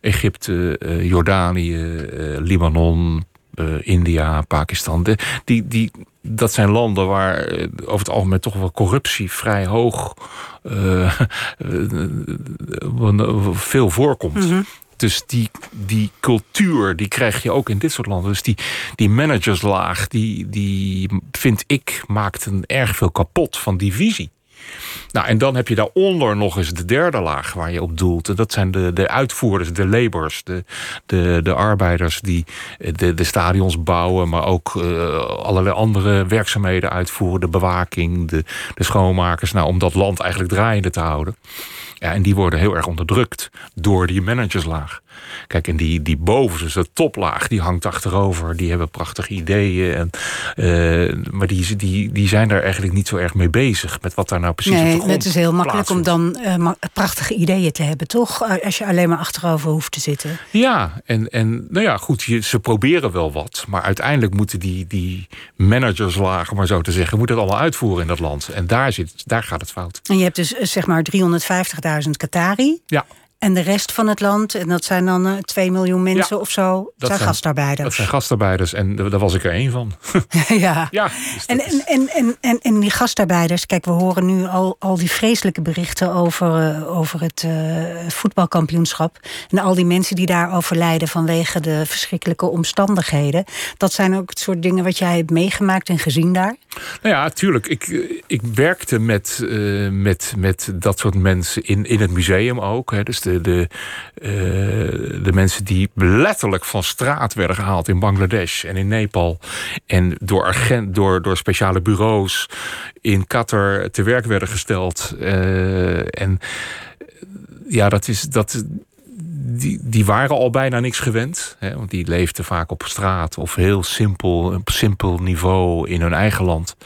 Egypte, eh, Jordanië, eh, Libanon, India, Pakistan. Die, die, dat zijn landen waar over het algemeen toch wel corruptie vrij hoog [laughs] veel voorkomt. Dus die, die cultuur, die krijg je ook in dit soort landen. Dus die, die managerslaag, die, die vind ik, maakt een erg veel kapot van die visie. Nou, en dan heb je daaronder nog eens de derde laag waar je op doelt. En dat zijn de, de uitvoerders, de laborers, de, de, de arbeiders die de, de stadions bouwen, maar ook eh, allerlei andere werkzaamheden uitvoeren. De bewaking, de, de schoonmakers, nou, om dat land eigenlijk draaiende te houden. Ja, en die worden heel erg onderdrukt door die managerslaag. Kijk, en die, die bovenste, dus de toplaag, die hangt achterover. Die hebben prachtige ideeën. En, eh, maar die, die, die zijn daar eigenlijk niet zo erg mee bezig. Met wat daar nou precies nee, op de grond het is heel makkelijk om dan eh, prachtige ideeën te hebben, toch? Als je alleen maar achterover hoeft te zitten. Ja, en, en nou ja, goed, je, ze proberen wel wat. Maar uiteindelijk moeten die, die managerslagen, om maar zo te zeggen, moeten het allemaal uitvoeren in dat land. En daar, zit, daar gaat het fout. En je hebt dus eh, zeg maar 350.000 Qatari. Ja. En de rest van het land, en dat zijn dan eh 2 miljoen mensen Ja, of zo, dat zijn zijn- gastarbeiders. Dat zijn gastarbeiders en daar was ik er één van. [laughs] [laughs] ja. Ja, dus En, en, en, en, en, en die gastarbeiders, kijk, we horen nu al, al die vreselijke berichten over, eh, over het eh, voetbalkampioenschap. En al die mensen die daar overlijden vanwege de verschrikkelijke omstandigheden. Dat zijn ook het soort dingen wat jij hebt meegemaakt en gezien daar. Nou ja, tuurlijk. Ik, ik werkte met, met, met dat soort mensen in, in het museum ook. Hè. Dus de, eh, de mensen die letterlijk van straat werden gehaald in Bangladesh en in Nepal. En door, agent, door, door speciale bureaus in Qatar te werk werden gesteld. Eh, en ja, dat is. Dat, die, die waren al bijna niks gewend. Hè, want die leefden vaak op straat of heel simpel, op simpel niveau in hun eigen land.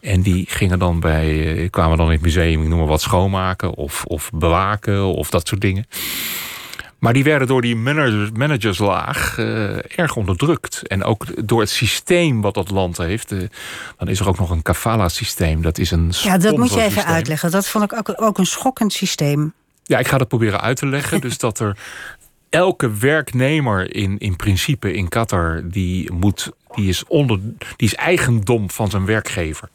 En die gingen dan bij, eh, kwamen dan in het museum, ik noem maar wat, schoonmaken of, of bewaken of dat soort dingen. Maar die werden door die manager, managerslaag eh, erg onderdrukt. En ook door het systeem wat dat land heeft. eh, dan is er ook nog een kafala-systeem. Dat is een Ja, dat moet je even uitleggen. Dat vond ik ook, ook een schokkend systeem. Ja, ik ga dat proberen uit te leggen. dus dat er elke werknemer in, in principe in Qatar, die, moet, die, is onder, die is eigendom van zijn werkgever.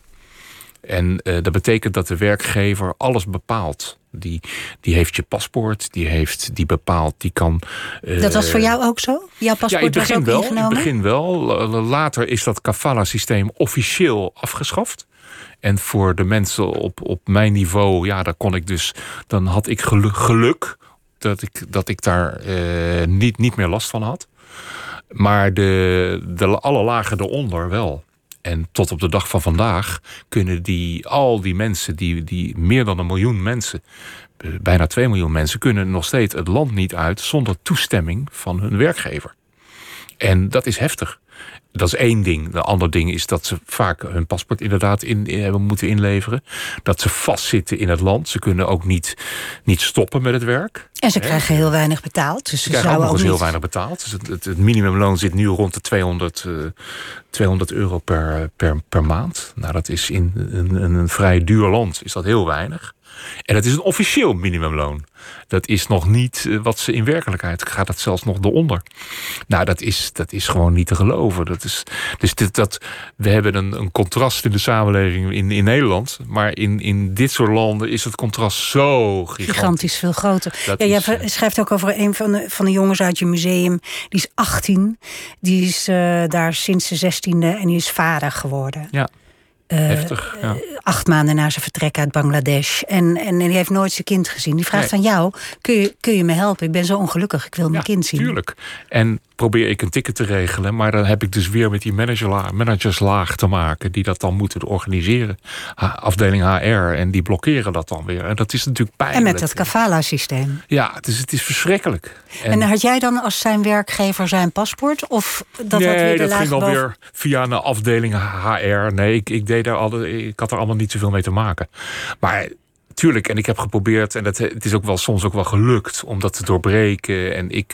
En eh, dat betekent dat de werkgever alles bepaalt. Die, die heeft je paspoort, die, heeft, die bepaalt, die kan. eh, Dat was voor jou ook zo? Jouw ja, in paspoort was ook wel. In het begin wel. Later is dat kafala-systeem officieel afgeschaft. En voor de mensen op, op mijn niveau, ja, daar kon ik dus. Dan had ik geluk, dat, ik, dat ik daar eh, niet, niet meer last van had. Maar de, de, alle lagen eronder wel. En tot op de dag van vandaag kunnen die, al die mensen, die, die meer dan een miljoen mensen, bijna 2 miljoen mensen, kunnen nog steeds het land niet uit zonder toestemming van hun werkgever. En dat is heftig. Dat is één ding. De andere ding is dat ze vaak hun paspoort inderdaad in, in hebben moeten inleveren. Dat ze vastzitten in het land. Ze kunnen ook niet, niet stoppen met het werk. En ze krijgen heel weinig betaald. Dus Ze ze krijgen ook nog eens heel niet... weinig betaald. Dus het, het, het minimumloon zit nu rond de 200, eh, 200 euro per, per, per maand. Nou, dat is in een, een, een vrij duur land is dat heel weinig. En het is een officieel minimumloon. Dat is nog niet eh, wat ze in werkelijkheid gaat. Dat zelfs nog eronder. Nou, dat is, dat is gewoon niet te geloven. Dat is, dus dit, dat, we hebben een, een contrast in de samenleving in, in Nederland. Maar in, in dit soort landen is het contrast zo gigantisch. Gigantisch veel groter. Dat ja, jij is, eh, schrijft ook over een van de, van de jongens uit je museum. Die is 18. Die is eh, daar sinds de 16e en die is vader geworden. Ja, heftig. Ja. Acht maanden na zijn vertrek uit Bangladesh. En, en die heeft nooit zijn kind gezien. Die vraagt Nee. aan jou: kun je, kun je me helpen? Ik ben zo ongelukkig. Ik wil mijn kind zien. Tuurlijk. En probeer ik een ticket te regelen. Maar dan heb ik dus weer met die managerla managerslaag te maken. Die dat dan moeten organiseren. Afdeling HR. En die blokkeren dat dan weer. En dat is natuurlijk En pijnlijk. met dat kafala-systeem. Ja, het is, het is verschrikkelijk. En, had jij dan als zijn werkgever zijn paspoort? Of dat nee, had weer de dat ging boven- alweer via een afdeling HR. Nee, ik, ik, deed daar al, ik had er allemaal niet zoveel mee te maken. Maar tuurlijk, en ik heb geprobeerd... en dat, het is ook wel soms ook wel gelukt om dat te doorbreken. En ik,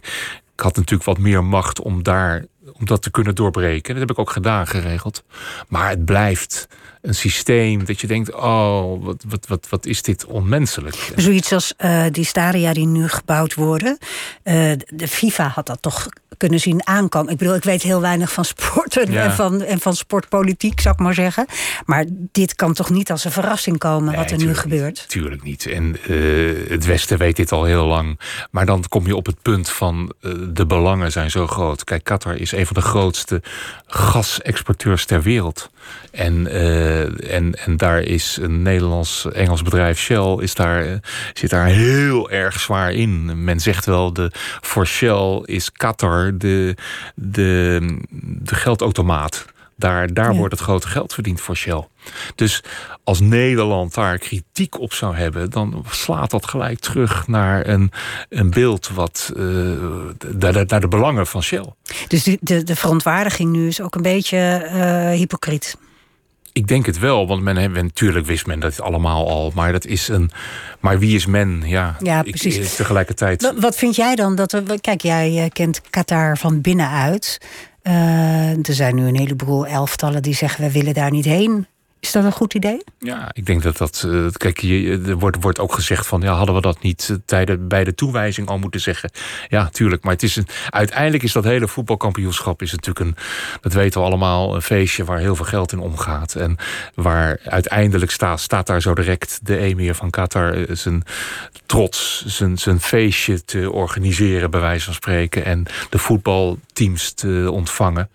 ik had natuurlijk wat meer macht om, daar, om dat te kunnen doorbreken. Dat heb ik ook gedaan, geregeld. Maar het blijft een systeem dat je denkt... oh, wat, wat, wat, wat is dit onmenselijk. Zoiets als eh, die stadia die nu gebouwd worden. Eh, de FIFA had dat toch kunnen zien aankomen. Ik bedoel, ik weet heel weinig van sporten Ja. en, van, en van sportpolitiek, zou ik maar zeggen. Maar dit kan toch niet als een verrassing komen wat er nu gebeurt? Niet, tuurlijk niet. En eh, het Westen weet dit al heel lang. Maar dan kom je op het punt van de belangen zijn zo groot. Kijk, Qatar is een van de grootste gasexporteurs ter wereld. En, eh, en, en daar is een Nederlands-Engels bedrijf Shell is daar, eh, zit daar heel erg zwaar in. Men zegt wel, de, voor Shell is Qatar de, de, de geldautomaat. Daar, daar Ja. wordt het grote geld verdiend voor Shell. Dus als Nederland daar kritiek op zou hebben, dan slaat dat gelijk terug naar een, een beeld wat eh, naar, de, naar de belangen van Shell. Dus de, de, de verontwaardiging nu is ook een beetje eh, hypocriet. Ik denk het wel, want men, natuurlijk wist men dat allemaal al. Maar dat is een. Maar wie is men? Ja, Ja, precies. eh, tegelijkertijd. Wat, wat vind jij dan dat er. Kijk, jij kent Qatar van binnenuit. Eh, er zijn nu een heleboel elftallen die zeggen: we willen daar niet heen. Is dat een goed idee? Ja, ik denk dat dat. eh, kijk, er wordt, wordt ook gezegd van. Ja, hadden we dat niet eh, bij de toewijzing al moeten zeggen? Ja, tuurlijk. Maar het is uiteindelijk is dat hele voetbalkampioenschap. Is natuurlijk een. Dat weten we allemaal. Een feestje waar heel veel geld in omgaat. En waar uiteindelijk staat, staat daar zo direct de emir van Qatar. zijn trots. Zijn, zijn feestje te organiseren, bij wijze van spreken. En de voetbalteams te ontvangen.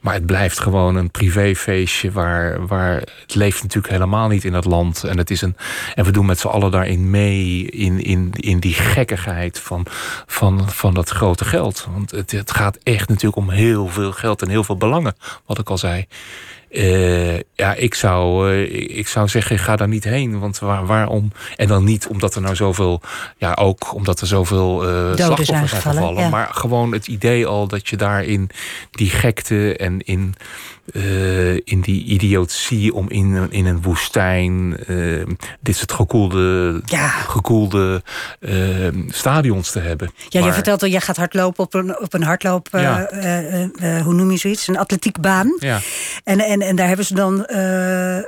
Maar het blijft gewoon een privéfeestje waar, waar het leeft natuurlijk helemaal niet in het land. En, het is een, en we doen met z'n allen daarin mee in, in, in die gekkigheid van, van, van dat grote geld. Want het, het gaat echt natuurlijk om heel veel geld en heel veel belangen, wat ik al zei. Eh, ja, ik zou, eh, ik zou zeggen, ga daar niet heen. Want waar, waarom? En dan niet omdat er nou zoveel, ja, ook omdat er zoveel eh zijn slachtoffers zijn gevallen, gevallen. ja. Maar gewoon het idee al dat je daar in die gekte en in, eh, in die idiotie om in, een- in een woestijn eh, dit soort gekoelde, Ja. gekoelde eh, stadions te hebben. Ja, je vertelt al, jij gaat hardlopen op een, op een hardloop. Ja. hoe noem je zoiets? Een atletiekbaan. Ja, En, en, en daar hebben ze dan eh,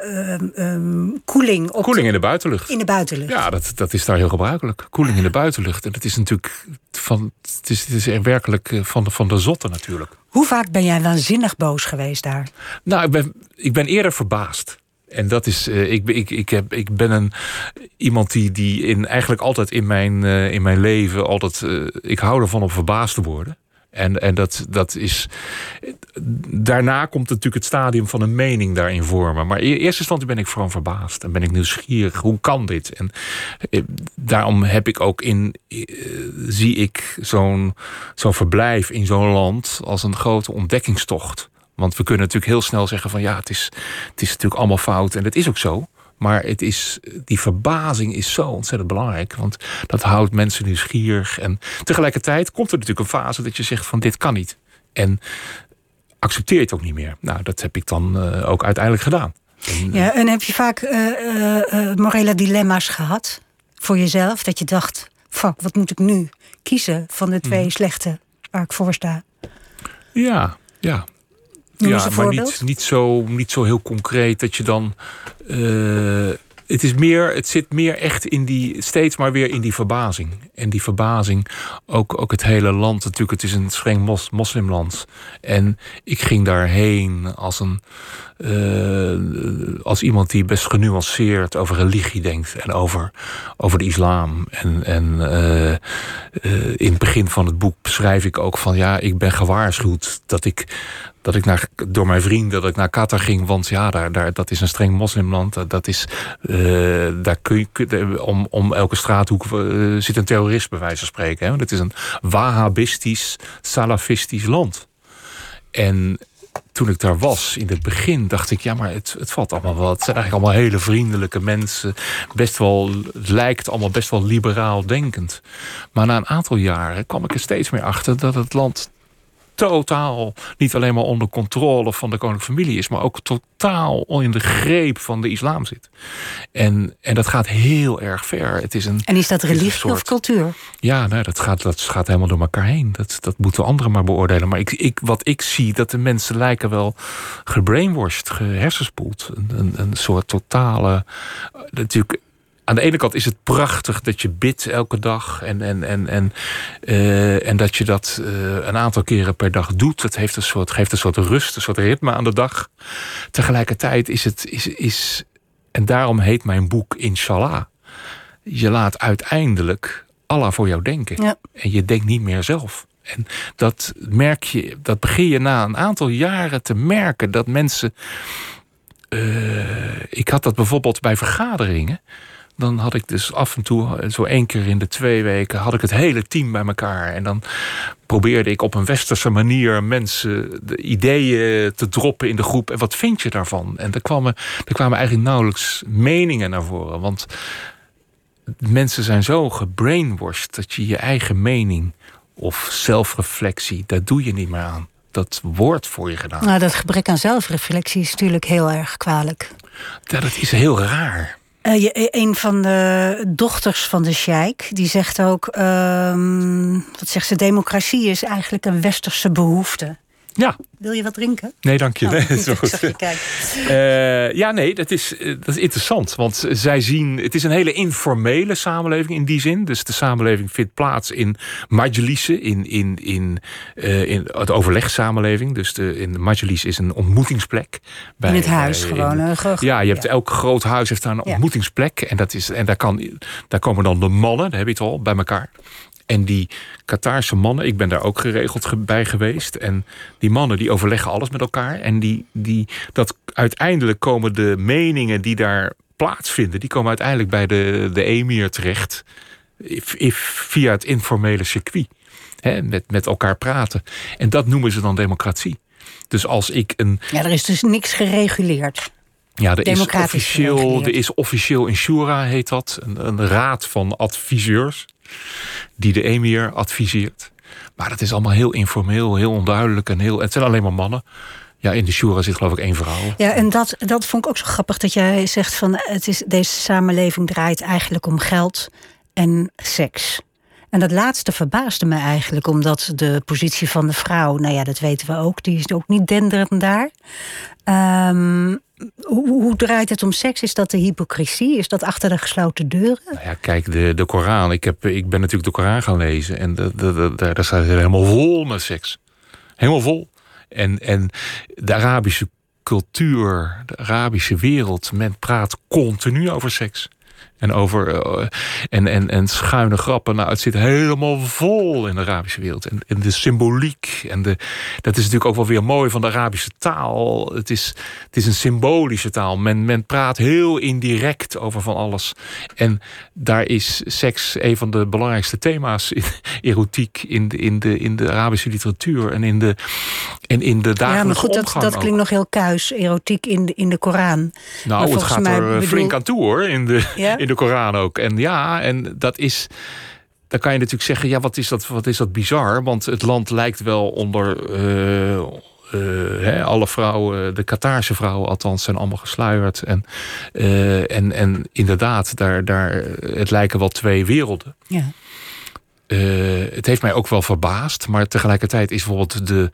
ehm, koeling op koeling in de buitenlucht. in de buitenlucht. Ja, dat, dat is daar heel gebruikelijk. Koeling in de buitenlucht. En dat is natuurlijk van. Het is, het is er werkelijk van de, van de zotte natuurlijk. Hoe vaak ben jij waanzinnig boos geweest daar? Nou, ik ben, ik ben eerder verbaasd. En dat is, eh, ik, ik, ik, heb, ik ben een, iemand die, die in, eigenlijk altijd in mijn, eh, in mijn leven, altijd, eh, ik hou ervan om verbaasd te worden. En, en dat, dat is. Daarna komt natuurlijk het stadium van een mening daarin vormen. Maar in eerste instantie ben ik gewoon verbaasd. En ben ik nieuwsgierig. Hoe kan dit? En eh, daarom heb ik ook in. eh, zie ik zo'n zo'n verblijf in zo'n land als een grote ontdekkingstocht. Want we kunnen natuurlijk heel snel zeggen van ja, het is, het is natuurlijk allemaal fout. En dat is ook zo. Maar het is, die verbazing is zo ontzettend belangrijk. Want dat houdt mensen nieuwsgierig. En tegelijkertijd komt er natuurlijk een fase dat je zegt van dit kan niet. En accepteer je het ook niet meer. Nou, dat heb ik dan eh, ook uiteindelijk gedaan. En, Ja, en heb je vaak eh, eh, eh, morele dilemma's gehad voor jezelf? Dat je dacht, fuck, wat moet ik nu kiezen van de Mhm. twee slechte waar ik voor sta? Ja, ja. Noem ja, maar niet, niet, zo, niet zo heel concreet dat je dan. eh, het, is meer, het zit meer echt in die, steeds maar weer in die verbazing. En die verbazing, ook, ook het hele land natuurlijk, het is een streng mos, moslimland. En ik ging daarheen als, een, eh, als iemand die best genuanceerd over religie denkt en over, over de islam. En, en eh, in het begin van het boek beschrijf ik ook van ja, ik ben gewaarschuwd dat ik dat ik naar, door mijn vriend dat ik naar Qatar ging. Want ja, daar, daar, dat is een streng moslimland. Dat, dat is, eh, daar kun je, kun- om, om elke straathoek eh, zit een terrorist, bij wijze van spreken. Dat is een wahhabistisch, salafistisch land. En toen ik daar was, in het begin, dacht ik... ja, maar het, het valt allemaal wel. Het zijn eigenlijk allemaal hele vriendelijke mensen. Best wel, het lijkt allemaal best wel liberaal denkend. Maar na een aantal jaren kwam ik er steeds meer achter... dat het land totaal niet alleen maar onder controle van de koninklijke familie is, maar ook totaal in de greep van de islam zit. En, en dat gaat heel erg ver. Het is een, En is dat is religie of cultuur? ja, nee, dat, gaat, dat gaat helemaal door elkaar heen. Dat, dat moeten anderen maar beoordelen. Maar ik, ik, wat ik zie, dat de mensen lijken wel gebrainwashed, gehersenspoeld. Een, een, een soort totale. Natuurlijk, aan de ene kant is het prachtig dat je bidt elke dag. En, en, en, en, eh, en dat je dat eh, een aantal keren per dag doet. Dat heeft een soort, geeft een soort rust, een soort ritme aan de dag. Tegelijkertijd is het. Is, is, en daarom heet mijn boek Inshallah. Je laat uiteindelijk Allah voor jou denken. Ja. En je denkt niet meer zelf. En dat merk je, dat begin je na een aantal jaren te merken dat mensen. eh, ik had dat bijvoorbeeld bij vergaderingen. Dan had ik dus af en toe, zo één keer in de twee weken, had ik het hele team bij elkaar. En dan probeerde ik op een westerse manier mensen de ideeën te droppen in de groep. En wat vind je daarvan? En er kwamen, er kwamen eigenlijk nauwelijks meningen naar voren. Want mensen zijn zo gebrainwashed dat je je eigen mening of zelfreflectie, daar doe je niet meer aan. Dat wordt voor je gedaan. Nou, dat gebrek aan zelfreflectie is natuurlijk heel erg kwalijk. Ja, dat is heel raar. Uh, je, een van de dochters van de sheik, die zegt ook... Uh, wat zegt ze, democratie is eigenlijk een westerse behoefte. Ja. Wil je wat drinken? Nee, dank je. Oh, [laughs] nee, ik goed. je. Uh, ja, nee, dat is, dat is interessant. Want zij zien, het is een hele informele samenleving in die zin. Dus de samenleving vindt plaats in majlisen, in, in, in, uh, in het overlegssamenleving. Dus de, in de majlis is een ontmoetingsplek. Bij, in het huis bij, gewoon. In, ja, je hebt ja. elk groot huis heeft daar een ontmoetingsplek. En, dat is, en daar, kan, daar komen dan de mannen, daar heb je het al, bij elkaar. En die Qatarse mannen, ik ben daar ook geregeld bij geweest. En die mannen die overleggen alles met elkaar. En die, die, dat uiteindelijk komen de meningen die daar plaatsvinden, die komen uiteindelijk bij de, de emir terecht. If, if, via het informele circuit. Hè, met, met elkaar praten. En dat noemen ze dan democratie. Dus als ik een. Ja, er is dus niks gereguleerd. Ja, er is, officieel, er is officieel een shura, heet dat. Een, een raad van adviseurs die de emir adviseert. Maar dat is allemaal heel informeel, heel onduidelijk en heel. Het zijn alleen maar mannen. Ja, in de Shura zit geloof ik één vrouw. Ja, en dat, dat vond ik ook zo grappig dat jij zegt van het is, deze samenleving draait eigenlijk om geld en seks. En dat laatste verbaasde me eigenlijk, omdat de positie van de vrouw, nou ja, dat weten we ook, die is ook niet denderend daar. Um, hoe, hoe, draait het om seks? Is dat de hypocrisie? Is dat achter de gesloten deuren? Nou ja, kijk, de, de Koran. Ik, heb, ik ben natuurlijk de Koran gaan lezen. En daar staat helemaal vol met seks. Helemaal vol. En, en de Arabische cultuur, de Arabische wereld, men praat continu over seks. En over uh, en, en, en schuine grappen. Nou, het zit helemaal vol in de Arabische wereld. En, en de symboliek. En de, dat is natuurlijk ook wel weer mooi van de Arabische taal. Het is, het is een symbolische taal. Men, men praat heel indirect over van alles. En daar is seks een van de belangrijkste thema's. In, [laughs] erotiek in de, in, de, in de Arabische literatuur. En in de, en in de dagelijkse Ja, maar goed, dat, dat ook. klinkt nog heel kuis. Erotiek in de, in de Koran. Nou, het gaat er bedoel... flink aan toe hoor. In de, ja? [laughs] in de Koran ook. En ja, en dat is. Dan kan je natuurlijk zeggen, ja, wat is dat, wat is dat bizar? Want het land lijkt wel onder. Uh, uh, hè, alle vrouwen, de Qatarse vrouwen althans, zijn allemaal gesluierd. En, uh, en, en inderdaad, daar, daar, het lijken wel twee werelden. Ja. het heeft mij ook wel verbaasd, maar tegelijkertijd is bijvoorbeeld de,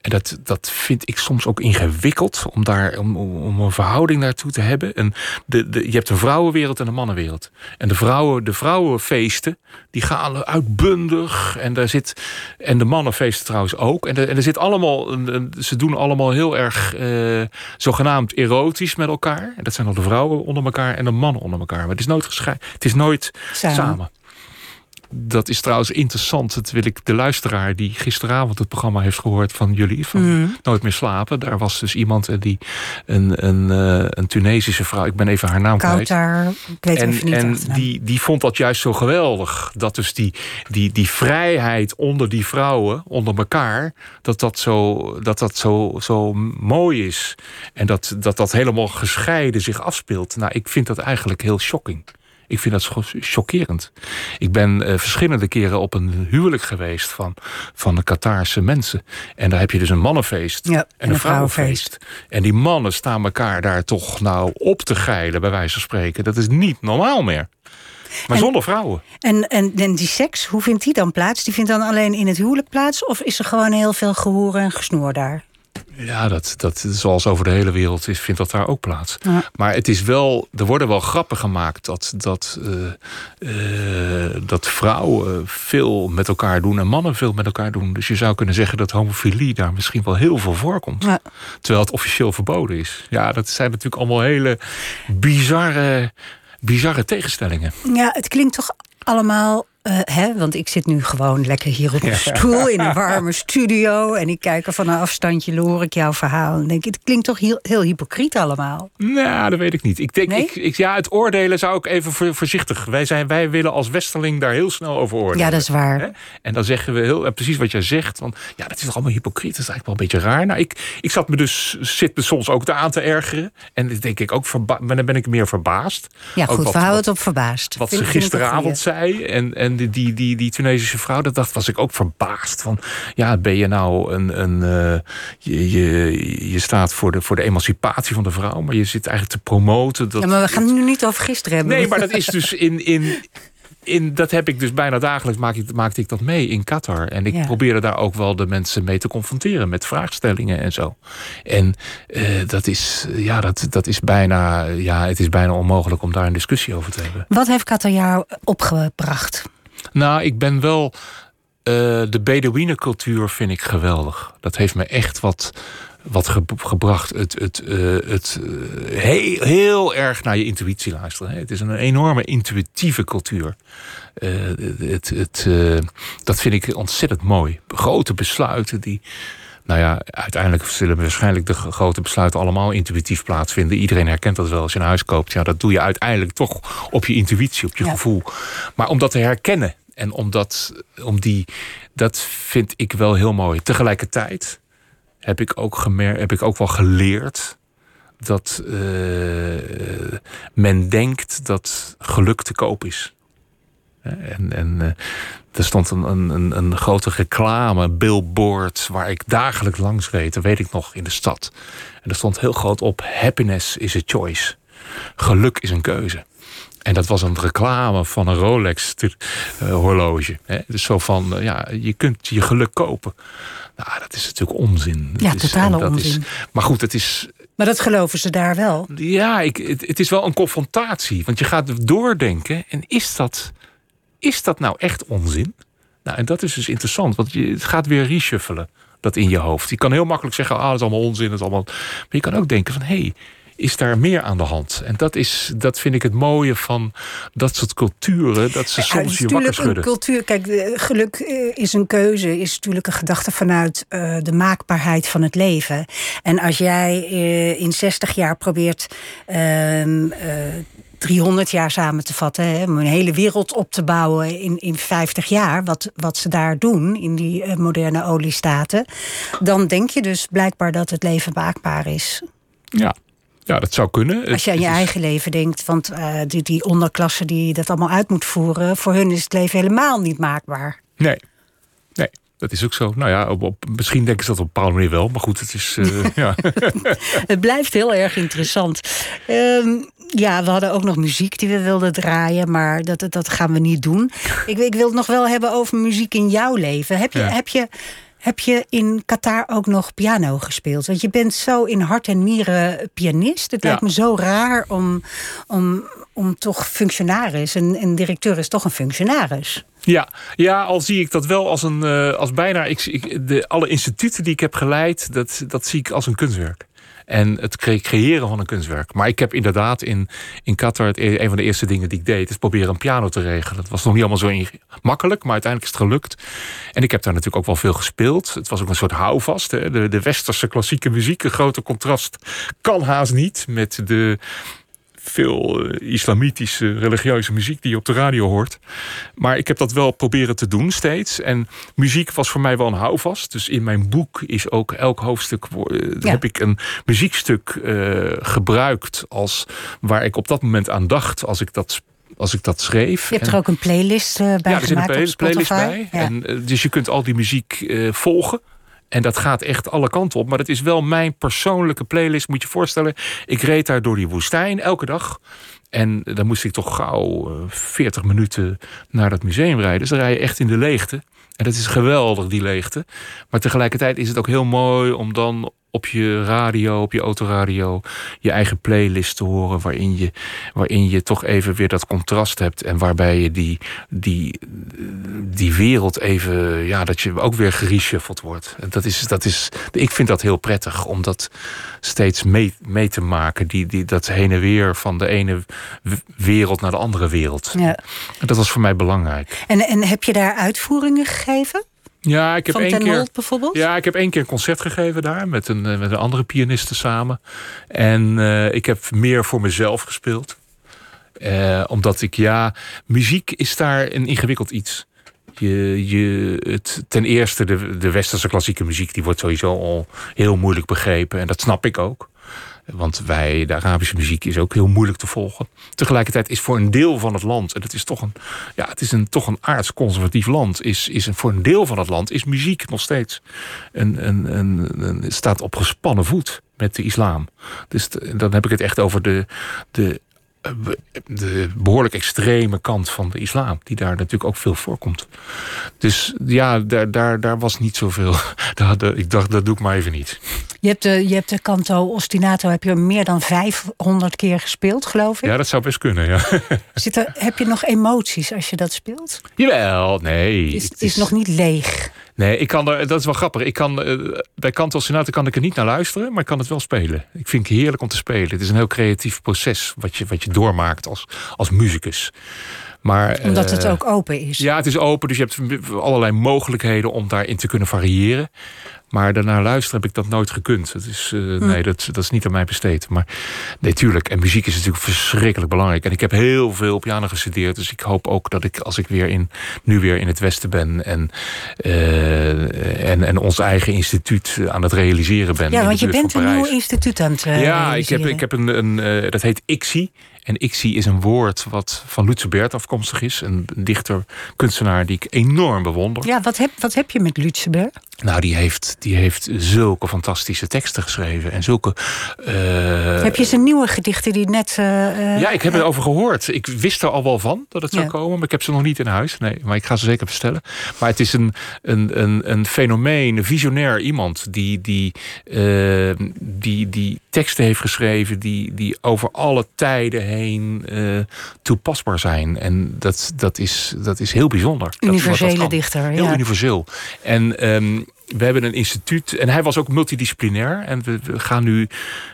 en dat, dat vind ik soms ook ingewikkeld om daar om, om een verhouding naartoe te hebben. En de, de, je hebt een vrouwenwereld en een mannenwereld. En de, vrouwen, de vrouwenfeesten, die gaan uitbundig. En, daar zit, en de mannenfeesten trouwens ook. En, de, en er zit allemaal, ze doen allemaal heel erg eh, zogenaamd erotisch met elkaar. En dat zijn dan de vrouwen onder elkaar en de mannen onder elkaar. Maar het is nooit gescheiden. Het is nooit samen. samen. Dat is trouwens interessant. Dat wil ik de luisteraar die gisteravond het programma heeft gehoord van jullie, van Mm. Nooit meer slapen. Daar was dus iemand die een, een, uh, een Tunesische vrouw, ik ben even haar naam kwijt. Ik weet En, even niet. en die, die vond dat juist zo geweldig. Dat dus die, die, die vrijheid onder die vrouwen, onder elkaar, dat dat zo, dat dat zo, zo mooi is. En dat, dat dat helemaal gescheiden zich afspeelt. Nou, ik vind dat eigenlijk heel shocking. Ik vind dat chockerend. Ik ben eh, verschillende keren op een huwelijk geweest van, van de Qatarse mensen. En daar heb je dus een mannenfeest Ja, en, en een vrouwenfeest. En die mannen staan elkaar daar toch nou op te geilen, bij wijze van spreken. Dat is niet normaal meer. Maar En- zonder vrouwen. En, en, en die seks, hoe vindt die dan plaats? Die vindt dan alleen in het huwelijk plaats? Of is er gewoon heel veel gehoor en gesnoer daar? Ja, dat, dat, zoals over de hele wereld is, vindt dat daar ook plaats. Ja. Maar het is wel, er worden wel grappen gemaakt dat, dat, eh, eh, dat vrouwen veel met elkaar doen en mannen veel met elkaar doen. Dus je zou kunnen zeggen dat homofilie daar misschien wel heel veel voorkomt. Ja. Terwijl het officieel verboden is. Ja, dat zijn natuurlijk allemaal hele bizarre, bizarre tegenstellingen. Ja, het klinkt toch allemaal eh, hè, want ik zit nu gewoon lekker hier op een [laughs] stoel in een warme studio. En ik kijk er van een afstandje, loor ik jouw verhaal. En denk ik, het klinkt toch heel, heel hypocriet allemaal. Nou, dat weet ik niet. Ik denk, Nee? ik, ik, ja, het oordelen zou ik even voor- voorzichtig. Wij, zijn, wij willen als Westerling daar heel snel over oordelen. Ja, dat is waar. Hè? En dan zeggen we heel en precies wat jij zegt. Van, ja, dat is toch allemaal hypocriet. Dat is eigenlijk wel een beetje raar. Nou, ik, ik zat me dus, zit me soms ook aan te ergeren. En dan denk ik ook, verba- maar dan ben ik meer verbaasd. Ja, Ook goed, wat- we houden wat- het op verbaasd. Wat ze gisteravond zei. En, en die, die, die, die Tunesische vrouw, dat dacht, was ik ook verbaasd. Van, ja, ben je nou een. een eh, je, je, je staat voor de, voor de emancipatie van de vrouw, maar je zit eigenlijk te promoten. Dat, Ja, maar we gaan het nu niet over gisteren hebben. Nee, maar dat is dus in. in in, dat heb ik dus bijna dagelijks maak ik, maakte ik dat mee in Qatar. En ik Ja. probeerde daar ook wel de mensen mee te confronteren met vraagstellingen en zo. En eh, dat, is, ja, dat, dat is bijna, ja, het is bijna onmogelijk om daar een discussie over te hebben. Wat heeft Qatar jou opgebracht? Nou, ik ben wel. eh, de Bedouinencultuur vind ik geweldig. Dat heeft me echt wat, wat ge- gebracht. Het, het, eh, het eh, heel, heel erg naar je intuïtie luisteren. Het is een enorme intuïtieve cultuur. Het, het, dat vind ik ontzettend mooi. Grote besluiten die. Nou ja, uiteindelijk zullen waarschijnlijk de grote besluiten allemaal intuïtief plaatsvinden. Iedereen herkent dat wel als je een huis koopt. Ja, dat doe je uiteindelijk toch op je intuïtie, op je Ja. gevoel. Maar om dat te herkennen en om dat, om die, dat vind ik wel heel mooi. Tegelijkertijd heb ik ook, gemer, heb ik ook wel geleerd dat eh, men denkt dat geluk te koop is. En, en eh, er stond een, een, een, een grote reclame, billboard, waar ik dagelijks langs reed. Dat weet ik nog, in de stad. En er stond heel groot op, happiness is a choice. Geluk is een keuze. En dat was een reclame van een Rolex te- eh? Dus zo van, eh, ja, je kunt je geluk kopen. Nou, dat is natuurlijk onzin. Ja, totale dat is- onzin. maar goed, het is, Maar dat geloven ze daar wel. ja, ik, het, het is wel een confrontatie. Want je gaat doordenken. En is dat, is dat nou echt onzin? Nou, en dat is dus interessant. Want je, het gaat weer reshuffelen. Dat in je hoofd. Je kan heel makkelijk zeggen, ah, dat is allemaal onzin. Dat is allemaal... Maar je kan ook denken van, hé, hey, is daar meer aan de hand? En dat, is, dat vind ik het mooie van dat soort culturen. Dat ze Ja, soms je wakker natuurlijk een schudden. cultuur. Kijk, eh, geluk eh, is een keuze, is natuurlijk een gedachte vanuit eh, de maakbaarheid van het leven. En als jij in 60 jaar probeert. ehm, eh, 300 jaar samen te vatten, hè, om een hele wereld op te bouwen in, in 50 jaar, wat, wat ze daar doen in die moderne oliestaten, dan denk je dus blijkbaar dat het leven maakbaar is. Ja. Ja, dat zou kunnen. Als je aan je eigen leven denkt, want eh, die, die onderklasse die dat allemaal uit moet voeren, voor hun is het leven helemaal niet maakbaar. Nee. Nee, dat is ook zo. Nou ja, op, op- misschien denken ze dat op een bepaalde manier wel. Maar goed, het is... eh, [laughs] ja. [laughs] Het blijft heel erg interessant. Ehm, ja, we hadden ook nog muziek die we wilden draaien, maar dat, dat, dat gaan we niet doen. Ik, ik wil het nog wel hebben over muziek in jouw leven. Heb je, Ja. heb je, heb je in Qatar ook nog piano gespeeld? Want je bent zo in hart en nieren pianist. Het Ja. lijkt me zo raar om, om, om toch functionaris. Een, een directeur is toch een functionaris. Ja, ja, al zie ik dat wel als een eh, als bijna. Ik, ik, de, alle instituten die ik heb geleid, dat, dat zie ik als een kunstwerk. En het cre- creëren van een kunstwerk. Maar ik heb inderdaad in, in Qatar, e- een van de eerste dingen die ik deed, is proberen een piano te regelen. Dat was nog niet allemaal zo makkelijk, maar uiteindelijk is het gelukt. En ik heb daar natuurlijk ook wel veel gespeeld. Het was ook een soort houvast. Hè. De, de westerse klassieke muziek, een grote contrast, kan haast niet met de veel eh, islamitische religieuze muziek die je op de radio hoort. Maar ik heb dat wel proberen te doen steeds. En muziek was voor mij wel een houvast. Dus in mijn boek is ook elk hoofdstuk eh, Ja. heb ik een muziekstuk eh, gebruikt als waar ik op dat moment aan dacht als ik dat als ik dat schreef. Je hebt En- er ook een playlist bij ja, er zit een gemaakt playlist bij. Ja. En, dus je kunt al die muziek volgen. En dat gaat echt alle kanten op. Maar het is wel mijn persoonlijke playlist. Moet je je voorstellen. Ik reed daar door die woestijn elke dag. En dan moest ik toch gauw eh, 40 minuten naar dat museum rijden. Dus dan rij je echt in de leegte. En dat is geweldig, die leegte. Maar tegelijkertijd is het ook heel mooi om dan op je radio, op je autoradio, je eigen playlist te horen. Waarin je, waarin je toch even weer dat contrast hebt. En waarbij je die, die, die wereld even, ja, dat je ook weer gereshuffeld wordt. Dat is, dat is, ik vind dat heel prettig om dat steeds mee, mee te maken. Die, die, dat heen en weer van de ene wereld naar de andere wereld. Ja. Dat was voor mij belangrijk. En, en heb je daar uitvoeringen gegeven? Ja, ik heb één keer. bijvoorbeeld? Ja, ik heb één keer een concert gegeven daar met een, eh, met een andere pianiste samen. En uh, ik heb meer voor mezelf gespeeld. Uh, omdat ik, ja, muziek is daar een ingewikkeld iets. Je, je, het, ten eerste, de, de westerse klassieke muziek, die wordt sowieso al heel moeilijk begrepen. En dat snap ik ook. Want wij, de Arabische muziek is ook heel moeilijk te volgen. Tegelijkertijd is voor een deel van het land, en het is toch een, ja, het is een, toch een aards-conservatief land, is, is voor een deel van het land is muziek nog steeds een, een, een staat op gespannen voet met de islam. Dus dan heb ik het echt over de, de de behoorlijk extreme kant van de islam, die daar natuurlijk ook veel voorkomt. Dus ja, daar, daar, daar was niet zoveel. [laughs] Ik dacht, dat doe ik maar even niet. Je hebt de, je hebt de canto Ostinato heb je meer dan 500 keer gespeeld, geloof ik. Ja, dat zou best kunnen, ja. [laughs] Zit er, heb je nog emoties als je dat speelt? Jawel, nee. Is, het is, nog niet leeg? Nee, ik kan er, dat is wel grappig. Ik kan, uh, bij Canto Ostinato kan ik er niet naar luisteren, maar ik kan het wel spelen. Ik vind het heerlijk om te spelen. Het is een heel creatief proces wat je, wat je doormaakt als, als muzikus. Maar, Omdat het eh, ook open is. Ja, het is open, dus je hebt allerlei mogelijkheden om daarin te kunnen variëren. Maar daarna luisteren heb ik dat nooit gekund. Dat is, uh, Nee, dat, dat is niet aan mij besteed. Maar nee, tuurlijk. En muziek is natuurlijk verschrikkelijk belangrijk. En ik heb heel veel piano gestudeerd. Dus ik hoop ook dat ik, als ik weer in, nu weer in het Westen ben... en, uh, en, en ons eigen instituut aan het realiseren ben. Ja, want je bent een nieuw instituut aan het uh, Ja, ik heb, ik heb een, een dat heet ICSI. En zie is een woord wat van Lutze Bert afkomstig is. Een dichter, kunstenaar die ik enorm bewonder. Ja, wat heb, wat heb je met Lutze Bert? Nou, die heeft, die heeft zulke fantastische teksten geschreven. En zulke... Uh... Heb je zijn nieuwe gedichten die net... Uh, ja, ik heb erover gehoord. Ik wist er al wel van dat het zou komen. Maar ik heb ze nog niet in huis. Nee, maar ik ga ze zeker bestellen. Maar het is een, een, een, een fenomeen, een visionair iemand... die, die, die, die teksten heeft geschreven... die, die over alle tijden heen toepasbaar zijn. En dat, dat, is, dat is heel bijzonder. Universele dichter, Heel universeel. En... Um, like we hebben een instituut en hij was ook multidisciplinair. En we, gaan nu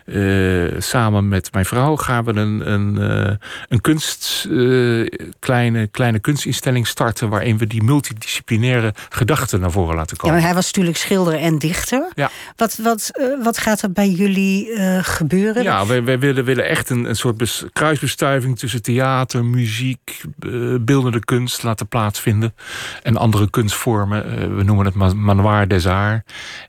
uh, samen met mijn vrouw gaan we een, een, uh, een kunst, uh, kleine, kleine kunstinstelling starten. waarin we die multidisciplinaire gedachten naar voren laten komen. Ja, maar hij was natuurlijk schilder en dichter. Ja. Wat, wat, wat gaat er bij jullie gebeuren? Ja, wij, wij willen, willen echt een, een soort kruisbestuiving tussen theater, muziek, beeldende kunst laten plaatsvinden. En andere kunstvormen. we noemen het manoir des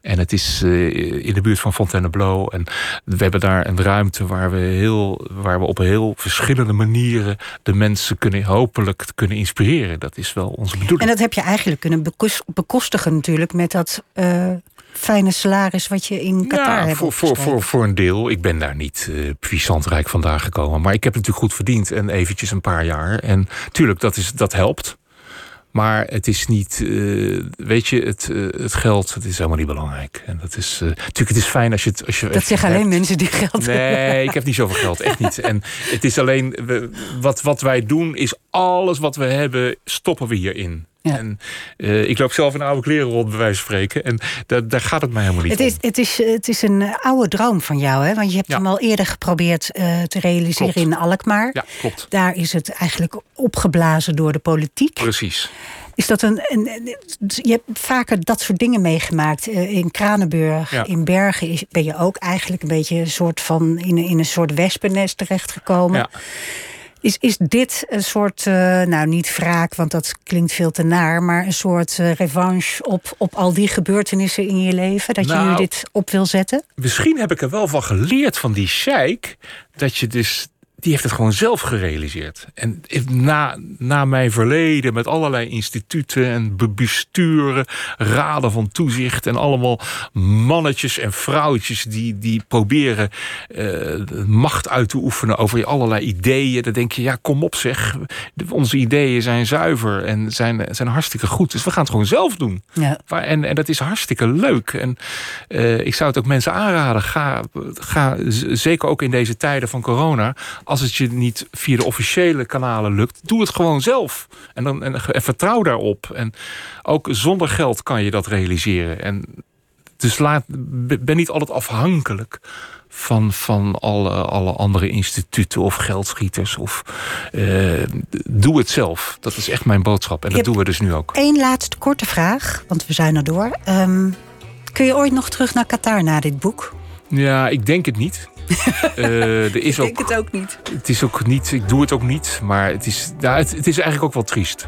en het is uh, in de buurt van Fontainebleau. En we hebben daar een ruimte waar we, heel, waar we op heel verschillende manieren de mensen kunnen hopelijk kunnen inspireren. Dat is wel onze bedoeling. En dat heb je eigenlijk kunnen bekostigen natuurlijk met dat. Uh fijne salaris wat je in Qatar ja, hebt voor, voor, voor, voor een deel. Ik ben daar niet uh, puissant rijk vandaan gekomen. Maar ik heb natuurlijk goed verdiend en eventjes een paar jaar. En tuurlijk, dat, is, dat helpt. Maar het is niet, uh, weet je, het, uh, het geld het is helemaal niet belangrijk. En dat is uh, natuurlijk, het is fijn als je het. Als je dat zeggen alleen mensen die geld nee, hebben. Nee, ik heb niet zoveel geld, echt niet. En het is alleen, wat, wat wij doen, is alles wat we hebben, stoppen we hierin. En uh, ik loop zelf in oude kleren rond, bij wijze van spreken. En daar, daar gaat het mij helemaal niet het is, om. Het is, het is een oude droom van jou, hè? Want je hebt hem al eerder geprobeerd uh, te realiseren klopt. in Alkmaar. Ja, klopt. Daar is het eigenlijk opgeblazen door de politiek. Precies. Is dat een, een, je hebt vaker dat soort dingen meegemaakt. In Kranenburg, ja. in Bergen is, ben je ook eigenlijk een beetje een soort van in, in een soort wespennest terechtgekomen. Ja. Is, is dit een soort, uh, nou niet wraak, want dat klinkt veel te naar, maar een soort uh, revanche op, op al die gebeurtenissen in je leven? Dat nou, je nu dit op wil zetten? Misschien heb ik er wel van geleerd van die sheik, dat je dus die heeft het gewoon zelf gerealiseerd. En na, na mijn verleden met allerlei instituten en besturen, raden van toezicht en allemaal mannetjes en vrouwtjes die, die proberen uh, macht uit te oefenen over allerlei ideeën. Dan denk je, ja, kom op zeg. Onze ideeën zijn zuiver en zijn, zijn hartstikke goed. Dus we gaan het gewoon zelf doen. Ja. En, en dat is hartstikke leuk. En uh, ik zou het ook mensen aanraden. Ga, ga zeker ook in deze tijden van corona als het je niet via de officiële kanalen lukt, doe het gewoon zelf. En, dan, en, vertrouw daarop. En ook zonder geld kan je dat realiseren. En dus laat, ben niet altijd afhankelijk van, van alle, alle andere instituten of geldschieters. Of, uh, doe het zelf. Dat is echt mijn boodschap. En dat doen we dus nu ook. Eén laatste korte vraag, want we zijn er door. Um, kun je ooit nog terug naar Qatar na dit boek? Ja, ik denk het niet. Uh, er is ik denk ook, het ook niet. Het is ook niet, ik doe het ook niet, maar het is, het, het is eigenlijk ook wel triest.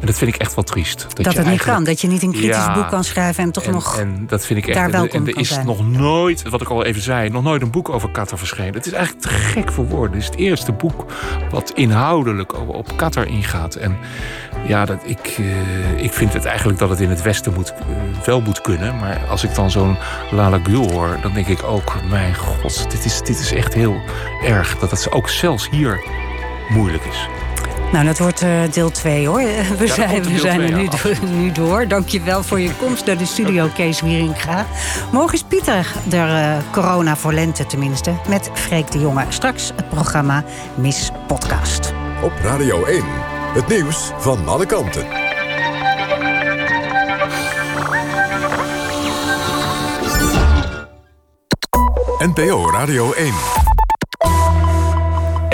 En dat vind ik echt wel triest. Dat, dat het niet kan, dat je niet een kritisch boek kan schrijven en toch nog. En dat vind ik echt. Daar en er is nog nooit, wat ik al even zei, nog nooit een boek over Qatar verschenen. Het is eigenlijk te gek voor woorden. Het is het eerste boek wat inhoudelijk op Qatar ingaat. En ja, dat, ik, uh, ik vind het eigenlijk dat het in het Westen moet, uh, wel moet kunnen. Maar als ik dan zo'n Lala Gül hoor, dan denk ik ook: mijn god, dit is, dit is echt heel erg. Dat het ook zelfs hier moeilijk is. Nou, dat wordt uh, deel 2 hoor. We ja, zijn, we zijn er nu, ja, nu door. Dankjewel voor je komst naar de studio, Kees Wieringa. Morgen is Pieter der uh, corona voor lente tenminste. Met Freek de Jonge. Straks het programma Miss Podcast. Op Radio 1. Het nieuws van alle kanten. NPO Radio 1.